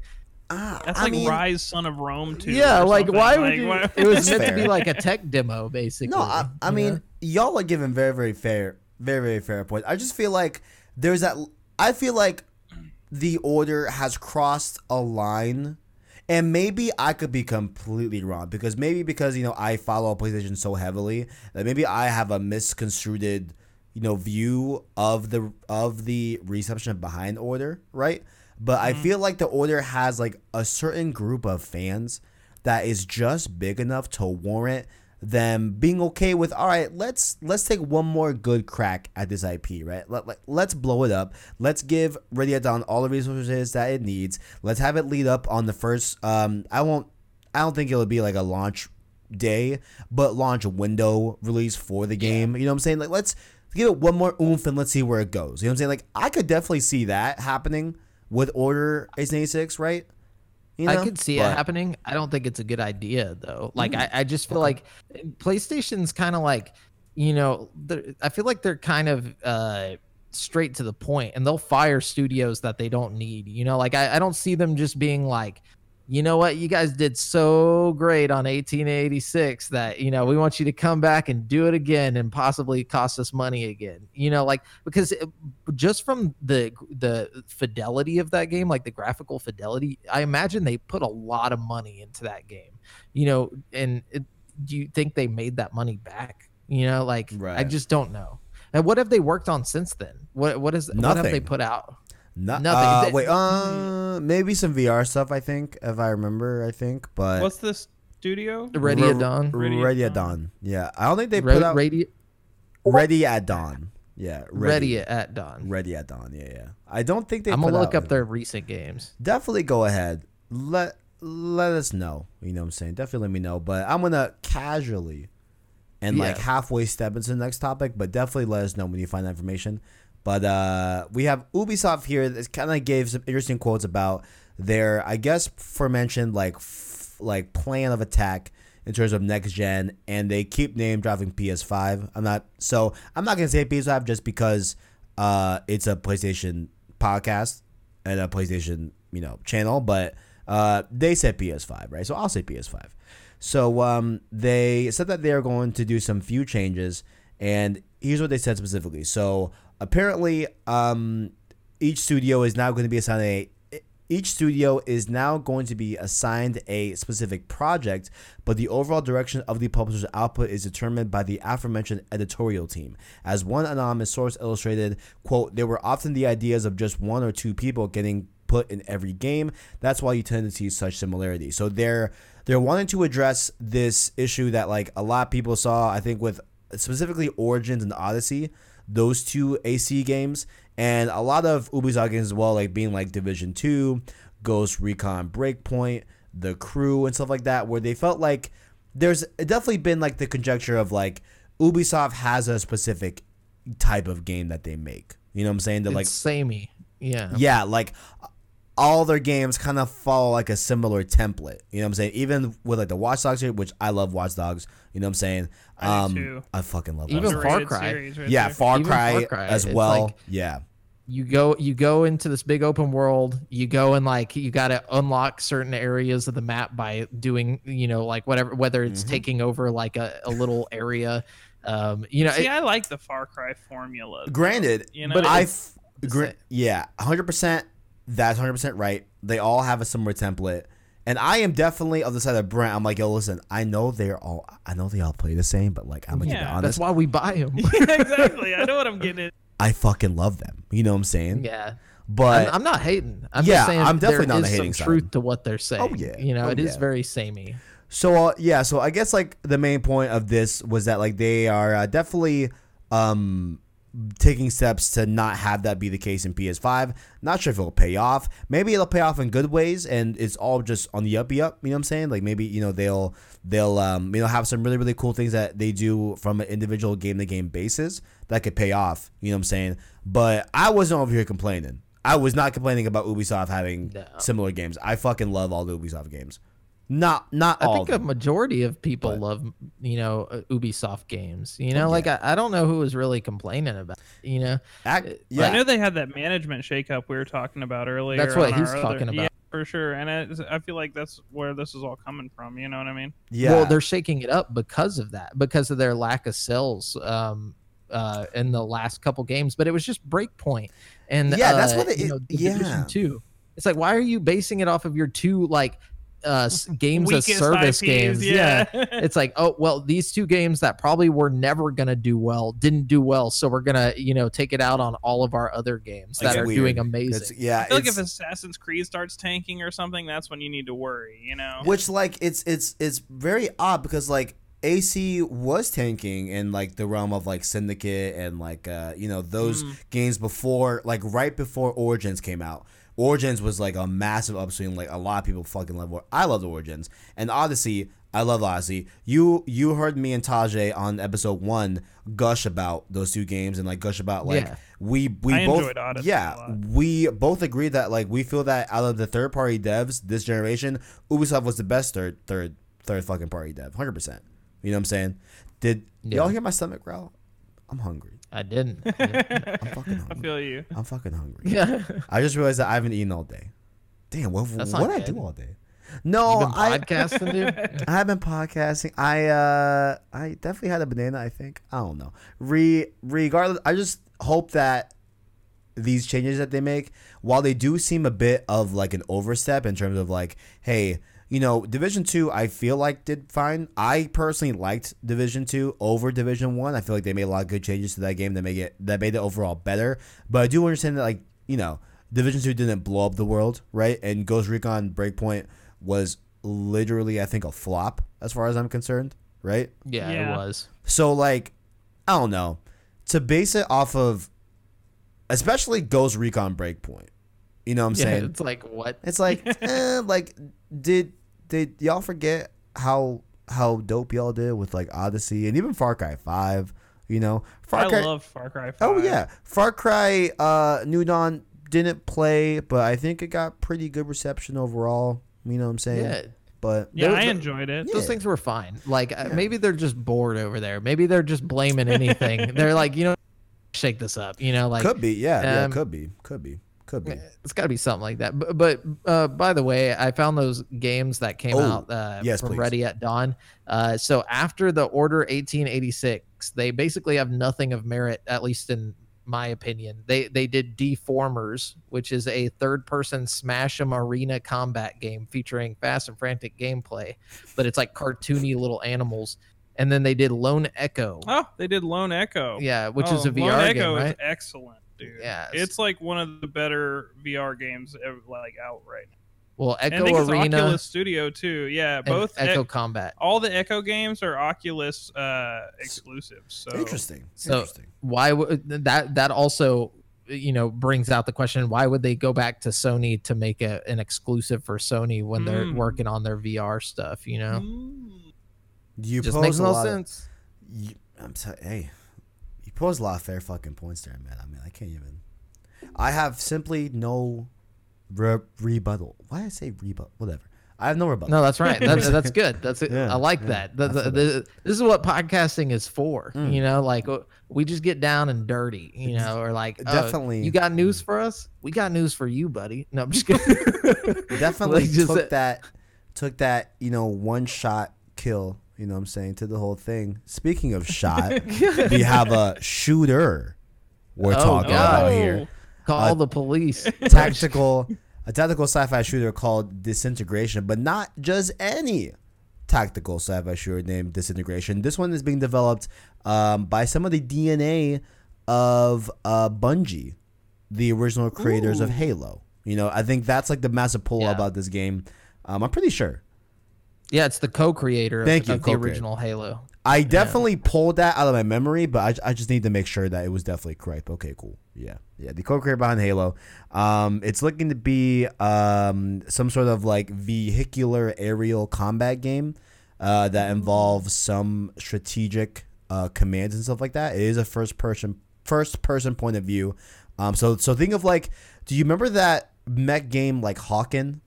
Ah, that's I like mean, Ryse, Son of Rome too. yeah, like something. why would Like, you? why- It was meant to be like a tech demo, basically. No, I, I mean, know? y'all are giving very, very fair, very, very fair points. I just feel like there's that. I feel like the order has crossed a line, and maybe I could be completely wrong because maybe because you know I follow PlayStation so heavily that maybe I have a misconstrued, you know, view of the of the reception behind order, right? But I mm-hmm. feel like the order has like a certain group of fans that is just big enough to warrant them being okay with all right let's let's take one more good crack at this ip right? Let, let, let's blow it up. Let's give ready at dawn all the resources that it needs. Let's have it lead up on the first um i won't i don't think it'll be like a launch day but launch window release for the game. You know what i'm saying? Like let's give it one more oomph and let's see where it goes. You know what i'm saying? Like i could definitely see that happening with order 886 right you I know? could see But- it happening. I don't think it's a good idea though. Like I, I just feel like PlayStation's kind of like, you know, I feel like they're kind of uh straight to the point and they'll fire studios that they don't need. You know, like I, I don't see them just being like, you know what, you guys did so great on 1886 that, you know, we want you to come back and do it again and possibly cost us money again. You know, like because it, just from the the fidelity of that game, like the graphical fidelity, I imagine they put a lot of money into that game. You know, and it, do you think they made that money back? You know, like I just don't know. And what have they worked on since then? What what is Nothing. what have they put out? No, Nothing. uh, They- wait, uh, maybe some VR stuff. I think, if I remember, I think, but What's the studio? Ready at Dawn. Ready Ready, at at Dawn. Dawn. Yeah, I don't think they Re- put out Radi- Ready at Dawn. Yeah, ready. at Dawn. Ready at Dawn. Yeah, yeah. I don't think they. I'm gonna look out up their recent games. Definitely go ahead. Let let us know. You know what I'm saying? Definitely let me know. But I'm gonna casually and like halfway step into the next topic. But definitely let us know when you find that information. But uh, we have Ubisoft here that kind of gave some interesting quotes about their, I guess, aforementioned like f- like plan of attack in terms of next gen, and they keep name dropping PS5. I'm not so I'm not gonna say PS5 just because uh, it's a PlayStation podcast and a PlayStation you know channel, but uh, they said PS5, right? So I'll say PS5. So um, they said that they are going to do some few changes, and here's what they said specifically. So apparently, um, each studio is now going to be assigned a each studio is now going to be assigned a specific project, but the overall direction of the publisher's output is determined by the aforementioned editorial team. As one anonymous source illustrated, quote, there were often the ideas of just one or two people getting put in every game. That's why you tend to see such similarity. So they're they're wanting to address this issue that like a lot of people saw, I think with specifically Origins and Odyssey, those two AC games, and a lot of Ubisoft games as well, like being like Division Two, Ghost Recon Breakpoint, The Crew, and stuff like that, where they felt like there's definitely been like the conjecture of like Ubisoft has a specific type of game that they make. You know what I'm saying? It's like samey. Yeah. yeah, like all their games kind of follow like a similar template. You know what I'm saying? Even with like the Watch Dogs here, which I love Watch Dogs. You know what I'm saying? I do too. I fucking love Even Watch Far Dogs. Underrated Cry. series right Yeah. Far Even Cry, Far Cry, as well. like- yeah. you go you go into this big open world you go and like you got to unlock certain areas of the map by doing you know like whatever whether it's Mhm. taking over like a, a little area um you know See, it- I like the Far Cry formula. though. Granted, you know, but I it's f- the gra- same. yeah, 100%. That's 100% right. They all have a similar template. And I am definitely of the side of Brent. I'm like, yo, listen, I know they're all, I know they all play the same, but like, I'm gonna keep it Yeah, honest. that's why we buy them <laughs> yeah, exactly. I know what I'm getting. At. I fucking love them. You know what I'm saying? yeah But I'm, I'm not hating i'm Yeah, just saying I'm definitely there not on the is hating some side. truth to what they're saying Oh yeah. you know Oh, it is yeah. very samey So uh, yeah, so I guess like the main point of this was that like they are uh, definitely um taking steps to not have that be the case in PS5. Not sure if it'll pay off. Maybe it'll pay off in good ways and it's all just on the uppy up, you know what I'm saying? Like maybe, you know, they'll they'll um you know have some really really cool things that they do from an individual game to game basis that could pay off, you know what I'm saying? But I wasn't over here complaining. I was not complaining about Ubisoft having No. similar games. I fucking love all the Ubisoft games. Not not I all think a majority of people But- love, you know, uh, Ubisoft games. You know, Oh, like. I, I don't know who was really complaining about. it, You know, Act, I yeah, I know they had that management shakeup we were talking about earlier. That's what he's our talking Yeah, about. for sure. And it, I feel like that's where this is all coming from. You know what I mean? yeah. well, they're shaking it up because of that, because of their lack of sales um, uh, in the last couple games. But it was just Breakpoint, and Yeah, that's uh, what it- you know, yeah. Division Two. It's like, why are you basing it off of your two like uh, <laughs> games as service IPs, games? Yeah. <laughs> it's like oh well these two games that probably were never gonna do well didn't do well so we're gonna you know take it out on all of our other games Like, that are weird. doing It's- amazing yeah, I feel like if Assassin's Creed starts tanking or something, that's when you need to worry. You know? which like it's it's it's very odd because like AC was tanking in like the realm of like Syndicate and like uh you know those Mm. games before like right before Origins came out. Origins was like a massive upswing. Like a lot of people fucking love. Or- I love Origins and Odyssey. I love Odyssey. You you heard me and Tajay on episode one gush about those two games and like gush about like Yeah. we we I both enjoyed Odyssey a yeah lot. we both agreed that like we feel that out of the third party devs this generation, Ubisoft was the best third third third fucking party dev, hundred percent. You know what I'm saying? Did Yeah. y'all hear my stomach growl? I'm hungry. <laughs> I didn't. I'm fucking hungry. I feel you. I'm fucking hungry. yeah. I just realized that I haven't eaten all day. Damn, what That's what did I do all day? No, You've been I podcasting, dude. <laughs> I have been podcasting. I uh I definitely had a banana, I think. I don't know. Re regardless I just hope that these changes that they make, while they do seem a bit of like an overstep in terms of like, hey, you know, Division Two, I feel like did fine. I personally liked Division Two over Division One. I. feel like they made a lot of good changes to that game that make it that made it overall better. But I do understand that like, you know, Division Two didn't blow up the world, right? And Ghost Recon Breakpoint was literally, I think, a flop as far as I'm concerned, right? Yeah, Yeah. it was. So like, I don't know. To base it off of, especially Ghost Recon Breakpoint, you know what I'm Yeah, saying? it's like what? It's like, <laughs> eh, like, did did y'all forget how how dope y'all did with like Odyssey and even Far Cry Five? You know, Far I Cry. love Far Cry 5. oh yeah, Far Cry uh, New Dawn didn't play, but I think it got pretty good reception overall. You know what I'm saying? Yeah. But Yeah, Those- I enjoyed it. Those Yeah. things were fine. Like uh, maybe they're just bored over there. Maybe they're just blaming anything. <laughs> they're like, you know, shake this up. You know, like could be, yeah, yeah, um, could be, could be, could be. it's got to be something like that. But, but uh, by the way, I found those games that came Oh, out uh, yes, from please. Ready at Dawn. Uh, so after the Order 1886, they basically have nothing of merit, at least in my opinion. They they did Deformers, which is a third-person smash 'em arena combat game featuring fast and frantic gameplay, but it's like cartoony little animals. And then they did Lone Echo. Oh, they did Lone Echo. Yeah, which Oh, is a VR Lone game, Echo right? is excellent, dude. Yeah, It's like one of the better VR games ever, like out right now. Well, And I Echo think it's Arena Oculus Studio too. Yeah, both Echo Ec- Combat. all the Echo games are Oculus uh, exclusives. So Interesting. So- Interesting. why would that that also you know brings out the question why would they go back to sony to make a, an exclusive for sony when they're Mm. working on their vr stuff you know Mm. You just pose makes no lot of- sense You, I'm sorry. Hey, pose a lot of fair fucking points there, man. I mean, I can't even. I have simply no re- rebuttal. Why did I say rebuttal? Whatever. I have no rebuttal. no that's right that's, <laughs> that's good that's it. Yeah, i like yeah, that the, the, the, this is what podcasting is for Mm. you know like uh, we just get down and dirty you know or like oh, Definitely. you got news for us we got news for you buddy no i'm just kidding <laughs> Definitely <laughs> Like, just took that, took that, you know, one shot kill. You know what I'm saying to the whole thing. Speaking of shot, <laughs> we have a shooter. We're Oh, talking God. about here. call Uh, the police <laughs> tactical a tactical sci-fi shooter called Disintegration, but not just any tactical sci-fi shooter named Disintegration. This one is being developed um, by some of the DNA of uh, Bungie, the original creators of Halo. You know, I think that's like the massive pull Yeah. about this game. Um, I'm pretty sure. Yeah it's the co-creator of, Thank you, of the original halo I definitely pulled that out of my memory, but I, I just need to make sure that it was definitely correct. Okay, cool. Yeah, yeah. The co-creator behind Halo. Um, it's looking to be um some sort of like vehicular aerial combat game, uh, that involves some strategic uh commands and stuff like that. It is a first person first person point of view. Um, so so think of like, do you remember that mech game like Hawken?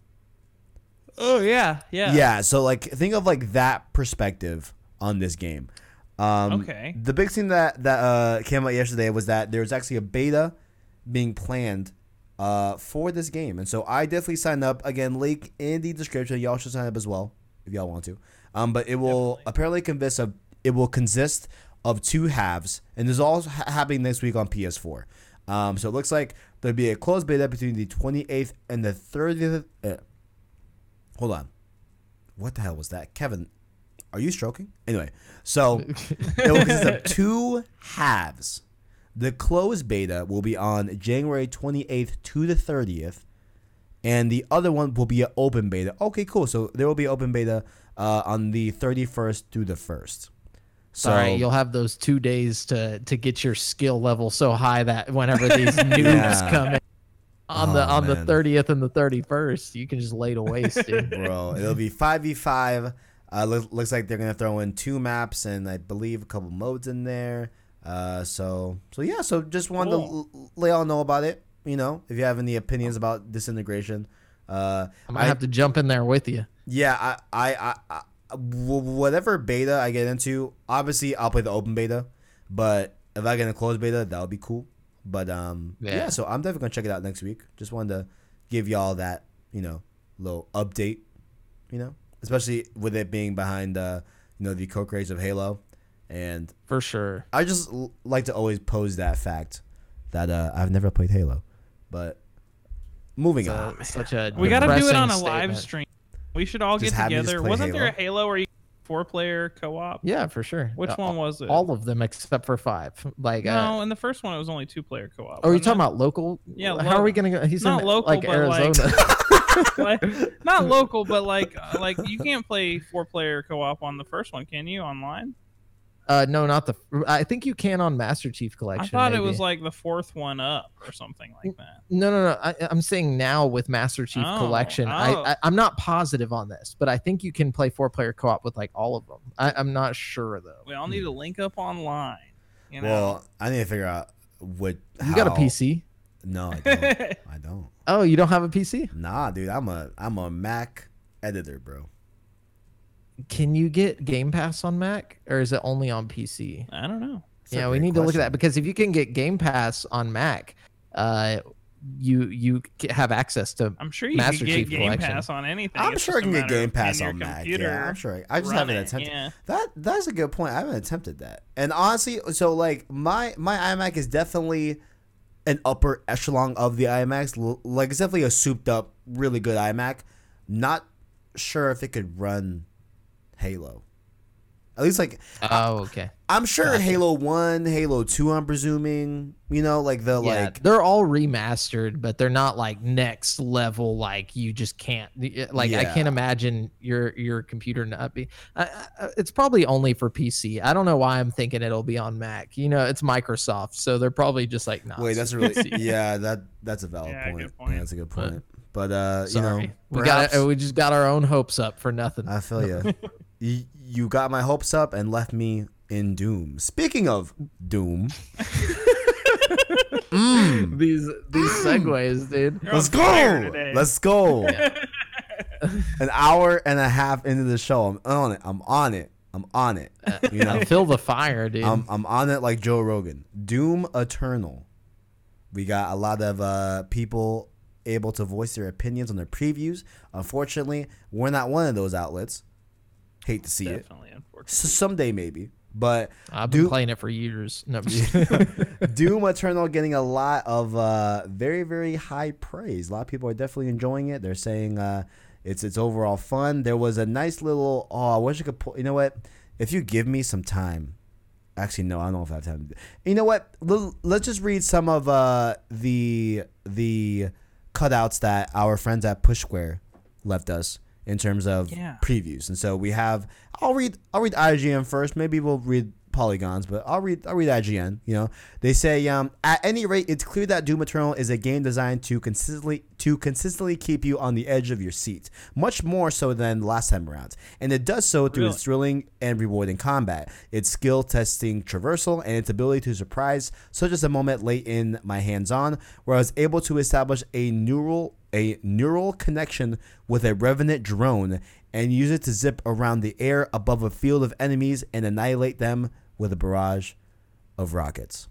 Oh yeah, yeah. Yeah. So like think of like that perspective on this game. Um, Okay. The big thing that that uh, came out yesterday was that there was actually a beta being planned uh, for this game, and so I definitely signed up. Again, link in the description. Y'all should sign up as well if y'all want to. Um, but it will Definitely. apparently consist of it will consist of two halves, and this is all happening next week on PS4. Um, so it looks like there'll be a closed beta between the 28th and the 30th. Uh, hold on. What the hell was that? Kevin, are you stroking? Anyway, so <laughs> it will consist of two halves. The closed beta will be on January 28th to the 30th, and the other one will be an open beta. Okay, cool. So there will be open beta uh, on the 31st through the 1st. So Sorry, you'll have those two days to to get your skill level so high that whenever these <laughs> noobs Yeah. come in on the Oh, on the thirtieth and the thirty first, you can just lay to waste, dude. <laughs> bro. It'll be five v five. Uh, look, looks like they're gonna throw in two maps and I believe a couple modes in there. Uh, so so yeah. So just wanted Cool. to l- let y'all know about it. You know, if you have any opinions about disintegration. Uh, I might have to jump in there with you. yeah, I, I, I, I whatever beta I get into, obviously I'll play the open beta, but if I get a closed beta, that would be cool. But um, yeah. Yeah. So I'm definitely gonna check it out next week. Just wanted to give y'all that you know little update. You know, especially with it being behind uh, you know the co-creators of Halo, and For sure. I just l- like to always pose that fact that uh, I've never played Halo, but moving It's on. such a We got to do it on a statement. live stream. We should all Just get have me just together. Wasn't there a Halo? Halo where you four player co-op? Yeah, for sure. Which Uh, one was it? All of them except for five. Like, uh, no, in the first one it was only two player co-op. oh, are you talking about local? Yeah, How are we gonna go? He's not in local, like but, like- Arizona. <laughs> like, not <laughs> local, but like uh, like you can't play four player co-op on the first one, can you? Online? Uh, no, not the. I think you can on Master Chief Collection. I thought it was like the fourth one up or something like that. No, no, no. I, I'm saying now with Master Chief Oh, Collection. oh. I, I, I'm not positive on this, but I think you can play four player co op with like all of them. I, I'm not sure though. We all need to link up online. You know? Well, I need to figure out what. You got a PC? No, I <laughs> don't. I don't. Oh, you don't have a PC? Nah, dude, I'm a I'm a Mac editor, bro. Can you get Game Pass on Mac, or is it only on PC? I don't know. That's yeah, we great need to look at that because if you can get Game Pass on Mac, uh, you you have access to. I'm sure you Master can get Chief Game Collection. Pass on anything. I'm It's sure I can get Game Pass on Mac. Yeah, I'm sure. I just haven't it, attempted. Yeah. That that's a good point. I haven't attempted that. And honestly, so like my my iMac is definitely an upper echelon of the iMacs. Like it's definitely a souped up, really good iMac. Not sure if it could run Halo. At least like Oh, okay. I'm sure Gotcha. Halo One, Halo Two. I'm presuming. You know, like the yeah, like they're all remastered, but they're not like next level. Like you just can't. Like I can't imagine your your computer not be. I, I, it's probably only for PC. I don't know why I'm thinking it'll be on Mac. You know, it's Microsoft, so they're probably just like, no. Wait, that's <laughs> really yeah. That that's a valid Yeah, point. point. Yeah, that's a good point. But uh, you Sorry, know, we got perhaps- we just got our own hopes up for nothing. I feel you. <laughs> you. You got my hopes up and left me in doom. Speaking of doom, <laughs> mm, these these segues, dude. You're let's go. Let's go. An hour and a half into the show, I'm on it. I'm on it. I'm on it. You know, I feel the fire, dude. I'm I'm on it like Joe Rogan. Doom Eternal. We got a lot of uh, people able to voice their opinions on their previews. Unfortunately, we're not one of those outlets. Hate to see it. Definitely, unfortunately. S- someday maybe, but I've been Doom- playing it for years. No, <laughs> Doom Eternal getting a lot of uh, very very high praise. A lot of people are definitely enjoying it. They're saying uh, it's it's overall fun. There was a nice little. Oh, I wish I could pull. You know what? If you give me some time, actually no, I don't know if I have time. You know what? L- Let's just read some of uh, the the cutouts that our friends at Push Square left us in terms of Yeah. previews. And so we have. I'll read. I'll read IGN first. Maybe we'll read polygons, but I'll read. I'll read IGN. You know, they say um, at any rate, it's clear that Doom Eternal is a game designed to consistently to consistently keep you on the edge of your seat, much more so than last time around. And it does so through its thrilling and rewarding combat, its skill testing traversal, and its ability to surprise, such as a moment late in my hands-on, where I was able to establish a neural a neural connection with a revenant drone and use it to zip around the air above a field of enemies and annihilate them with a barrage of rockets.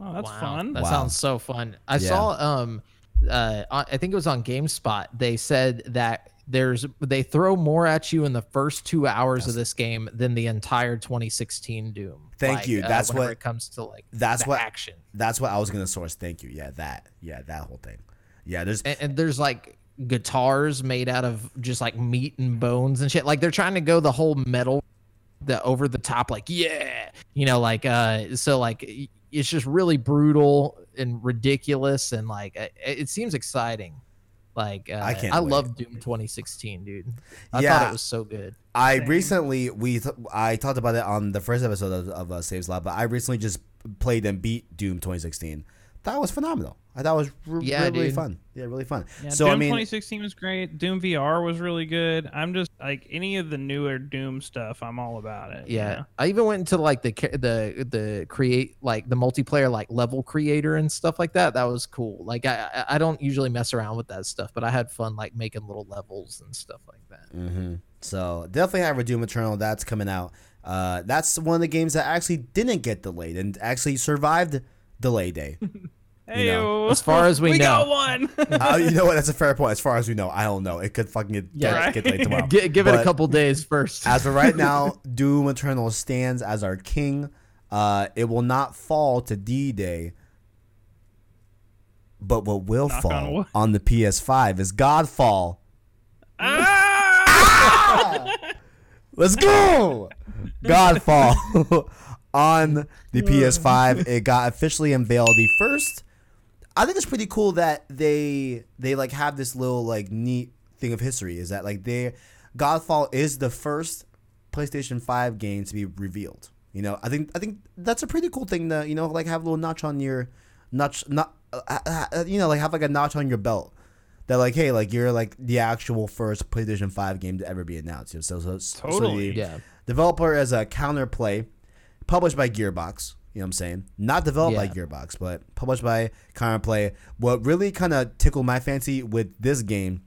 Oh, that's Wow, fun. That Wow. sounds so fun. I Yeah. saw um uh I think it was on GameSpot. They said that there's they throw more at you in the first two hours of this game than the entire 2016 Doom. Thank Like, you. uh, That's whenever what- it comes to like that's the what- action. That's what I was gonna source. Thank you. Yeah, that. Yeah, that whole thing. Yeah, there's And, and there's like guitars made out of just like meat and bones and shit. Like they're trying to go the whole metal, the over the top, like yeah, you know, like uh, so like it's just really brutal and ridiculous and like it, it seems exciting. Like uh, I can't I wait. love Doom 2016, dude. I Yeah. thought it was so good. I Same. recently we th- I talked about it on the first episode of, of uh, Save Slot, but I recently just played and beat Doom 2016. That was phenomenal. I thought it was r- Yeah, really, really fun. Yeah, really fun. Yeah, so Doom I mean, 2016 was great. Doom VR was really good. I'm just like any of the newer Doom stuff. I'm all about it. you Yeah, know? I even went into like the the the create like the multiplayer like level creator and stuff like that. That was cool. Like I I- I don't usually mess around with that stuff, but I had fun like making little levels and stuff like that. hmm So definitely have a Doom Eternal that's coming out Uh, that's one of the games that actually didn't get delayed and actually survived delay day. <laughs> Hey, know, as far as we <laughs> we know. got one. <laughs> uh, you know what? That's a fair point. As far as we know, I don't know. It could fucking get, Yeah. get, Right. get delayed <laughs> tomorrow. Gi- give it a couple days first. As of right now, Doom Eternal stands as our king. Uh, it will not fall to D Day. But what will Knock fall wood. on, the PS5 is Godfall. Ah! Let's go! Godfall on the PS5. It got officially unveiled the first. I think it's pretty cool that they they like have this little like neat thing of history is that like they Godfall is the first PlayStation 5 game to be revealed. You know, I think I think that's a pretty cool thing to, you know, like have a little notch on your notch not uh, uh, uh, you know, like have like a notch on your belt. That like, hey, like you're like the actual first PlayStation 5 game to ever be announced. You know, So, so, so Totally. the yeah. developer as a counterplay, published by Gearbox. You know what I'm saying? Not developed by Gearbox, but published by Counterplay. What really kind of tickled my fancy with this game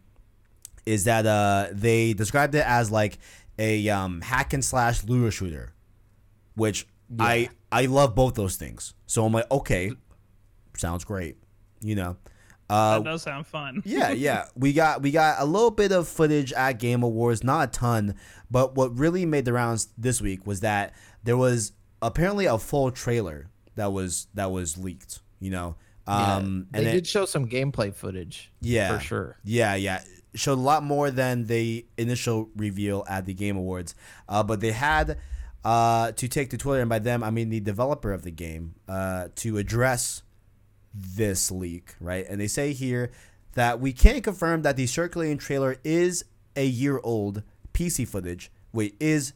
is that uh, they described it as like a um, hack and slash looter shooter, which I I love both those things. So I'm like, okay, sounds great. You know, uh, that does sound fun. <laughs> yeah, yeah. We got we got a little bit of footage at Game Awards, not a ton, but what really made the rounds this week was that there was apparently a full trailer that was that was leaked. You know, um, they and it- did show some gameplay footage. yeah, for sure. Yeah, yeah. Showed a lot more than the initial reveal at the Game Awards. Uh, but they had uh, to take to Twitter, and by them I mean the developer of the game, uh, to address this leak, right? And they say here that we can't confirm that the circulating trailer is a year old PC footage. Wait, is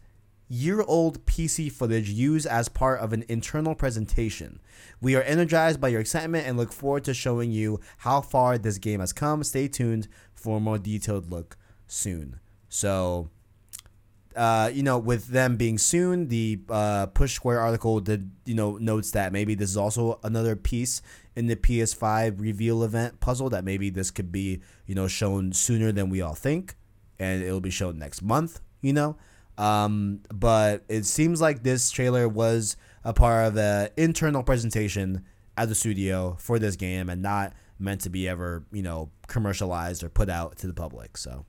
year old PC footage used as part of an internal presentation. We are energized by your excitement and look forward to showing you how far this game has come. Stay tuned for a more detailed look soon. So, uh, you know, with them being soon, the uh, Push Square article did, you know, notes that maybe this is also another piece in the PS5 reveal event puzzle that maybe this could be, you know, shown sooner than we all think, and it'll be shown next month, you know. Um, but it seems like this trailer was a part of an internal presentation at the studio for this game and not meant to be ever, you know, commercialized or put out to the public. So,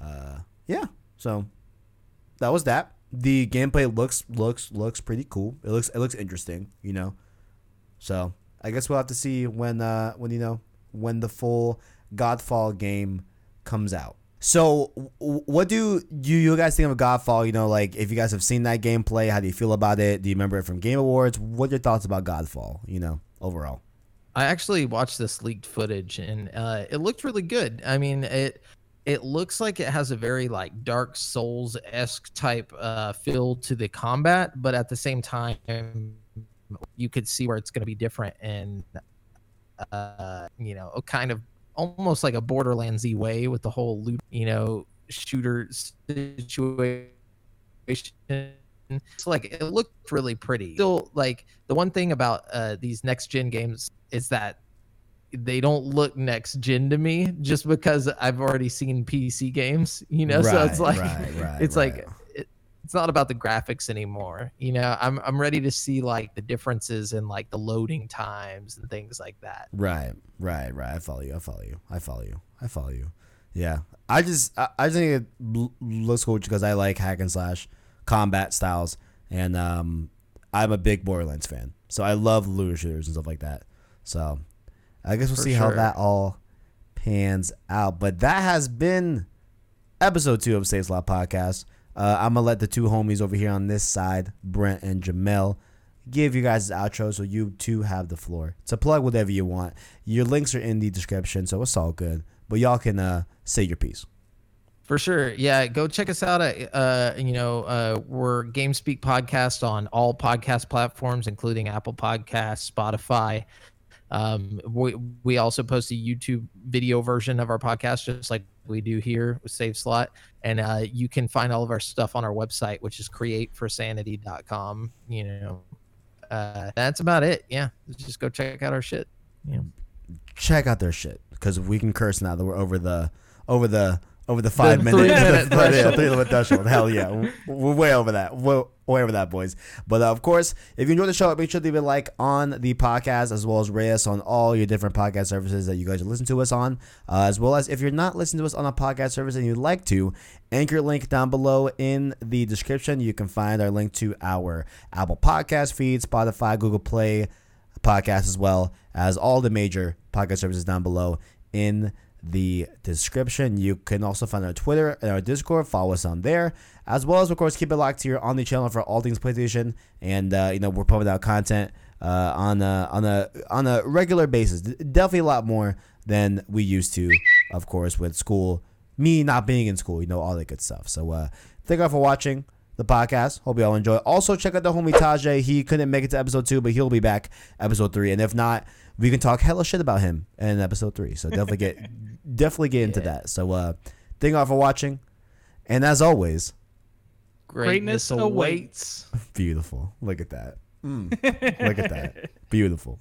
uh, yeah. So that was that. The gameplay looks looks looks pretty cool. It looks it looks interesting, you know. So I guess we'll have to see when uh when you know when the full Godfall game comes out. So what do you you guys think of Godfall? You know, like if you guys have seen that gameplay, how do you feel about it? Do you remember it from Game Awards? What are your thoughts about Godfall? You know, overall. I actually watched this leaked footage and uh, it looked really good. I mean, it it looks like it has a very like Dark Souls esque type uh, feel to the combat, but at the same time, you could see where it's going to be different and uh, you know, kind of almost like a Borderlands way with the whole loot, you know, shooter situation. It's like it looked really pretty. Still, like the one thing about uh, these next gen games is that they don't look next gen to me just because I've already seen PC games, you know. so it's like right, <laughs> right, it's right. like it's not about the graphics anymore. You know, I'm I'm ready to see like the differences in like the loading times and things like that. Right, right, right. I follow you. I follow you. I follow you. I follow you. Yeah, I just I, I just think it looks cool because I like hack and slash combat styles, and um, I'm a big Borderlands fan, so I love looter shooters and stuff like that. So I guess we'll For see how that all pans out. But that has been episode two of Save Slot Podcast. Uh, I'm gonna let the two homies over here on this side, Brent and Jamel, give you guys the outro so you too have the floor to plug whatever you want. Your links are in the description, so it's all good. But y'all can uh, say your piece. For sure. Yeah, go check us out at uh you know, uh we're GameSpeak podcast on all podcast platforms including Apple Podcasts, Spotify. Um we we also post a YouTube video version of our podcast just like we do here with Save Slot and uh you can find all of our stuff on our website which is createforsanity.com, you know. Uh that's about it. Yeah. Just go check out our shit. Yeah. Check out their shit because we can curse now that we're over the over the over the five <laughs> The minute, three-minute the- yeah, threshold. three minute threshold. Hell yeah, we're <laughs> way over that. We're way over that, boys. But uh, of course, if you enjoyed the show, make sure to leave a like on the podcast as well as rate us on all your different podcast services that you guys listen to us on. Uh, as well as if you're not listening to us on a podcast service and you'd like to, anchor link down below in the description. You can find our link to our Apple Podcast feed, Spotify, Google Play podcast as well as all the major podcast services down below in the description. You can also find our Twitter and our Discord. Follow us on there, as well as of course keep it locked your on the channel for all things PlayStation. And uh, you know we're pumping out content uh, on a on a on a regular basis. Definitely a lot more than we used to, of course, with school. Me not being in school, you know all that good stuff. So uh, thank you all for watching the podcast. Hope you all enjoy. Also, check out the homie Tajay. He couldn't make it to episode two, but he'll be back episode three. And if not, we can talk hella shit about him in episode three. So definitely get <laughs> definitely get into that. So uh thank you all for watching. And as always, Greatness Greatness awaits. <laughs> beautiful. Look at that. Mm. Look at that. <laughs> Beautiful.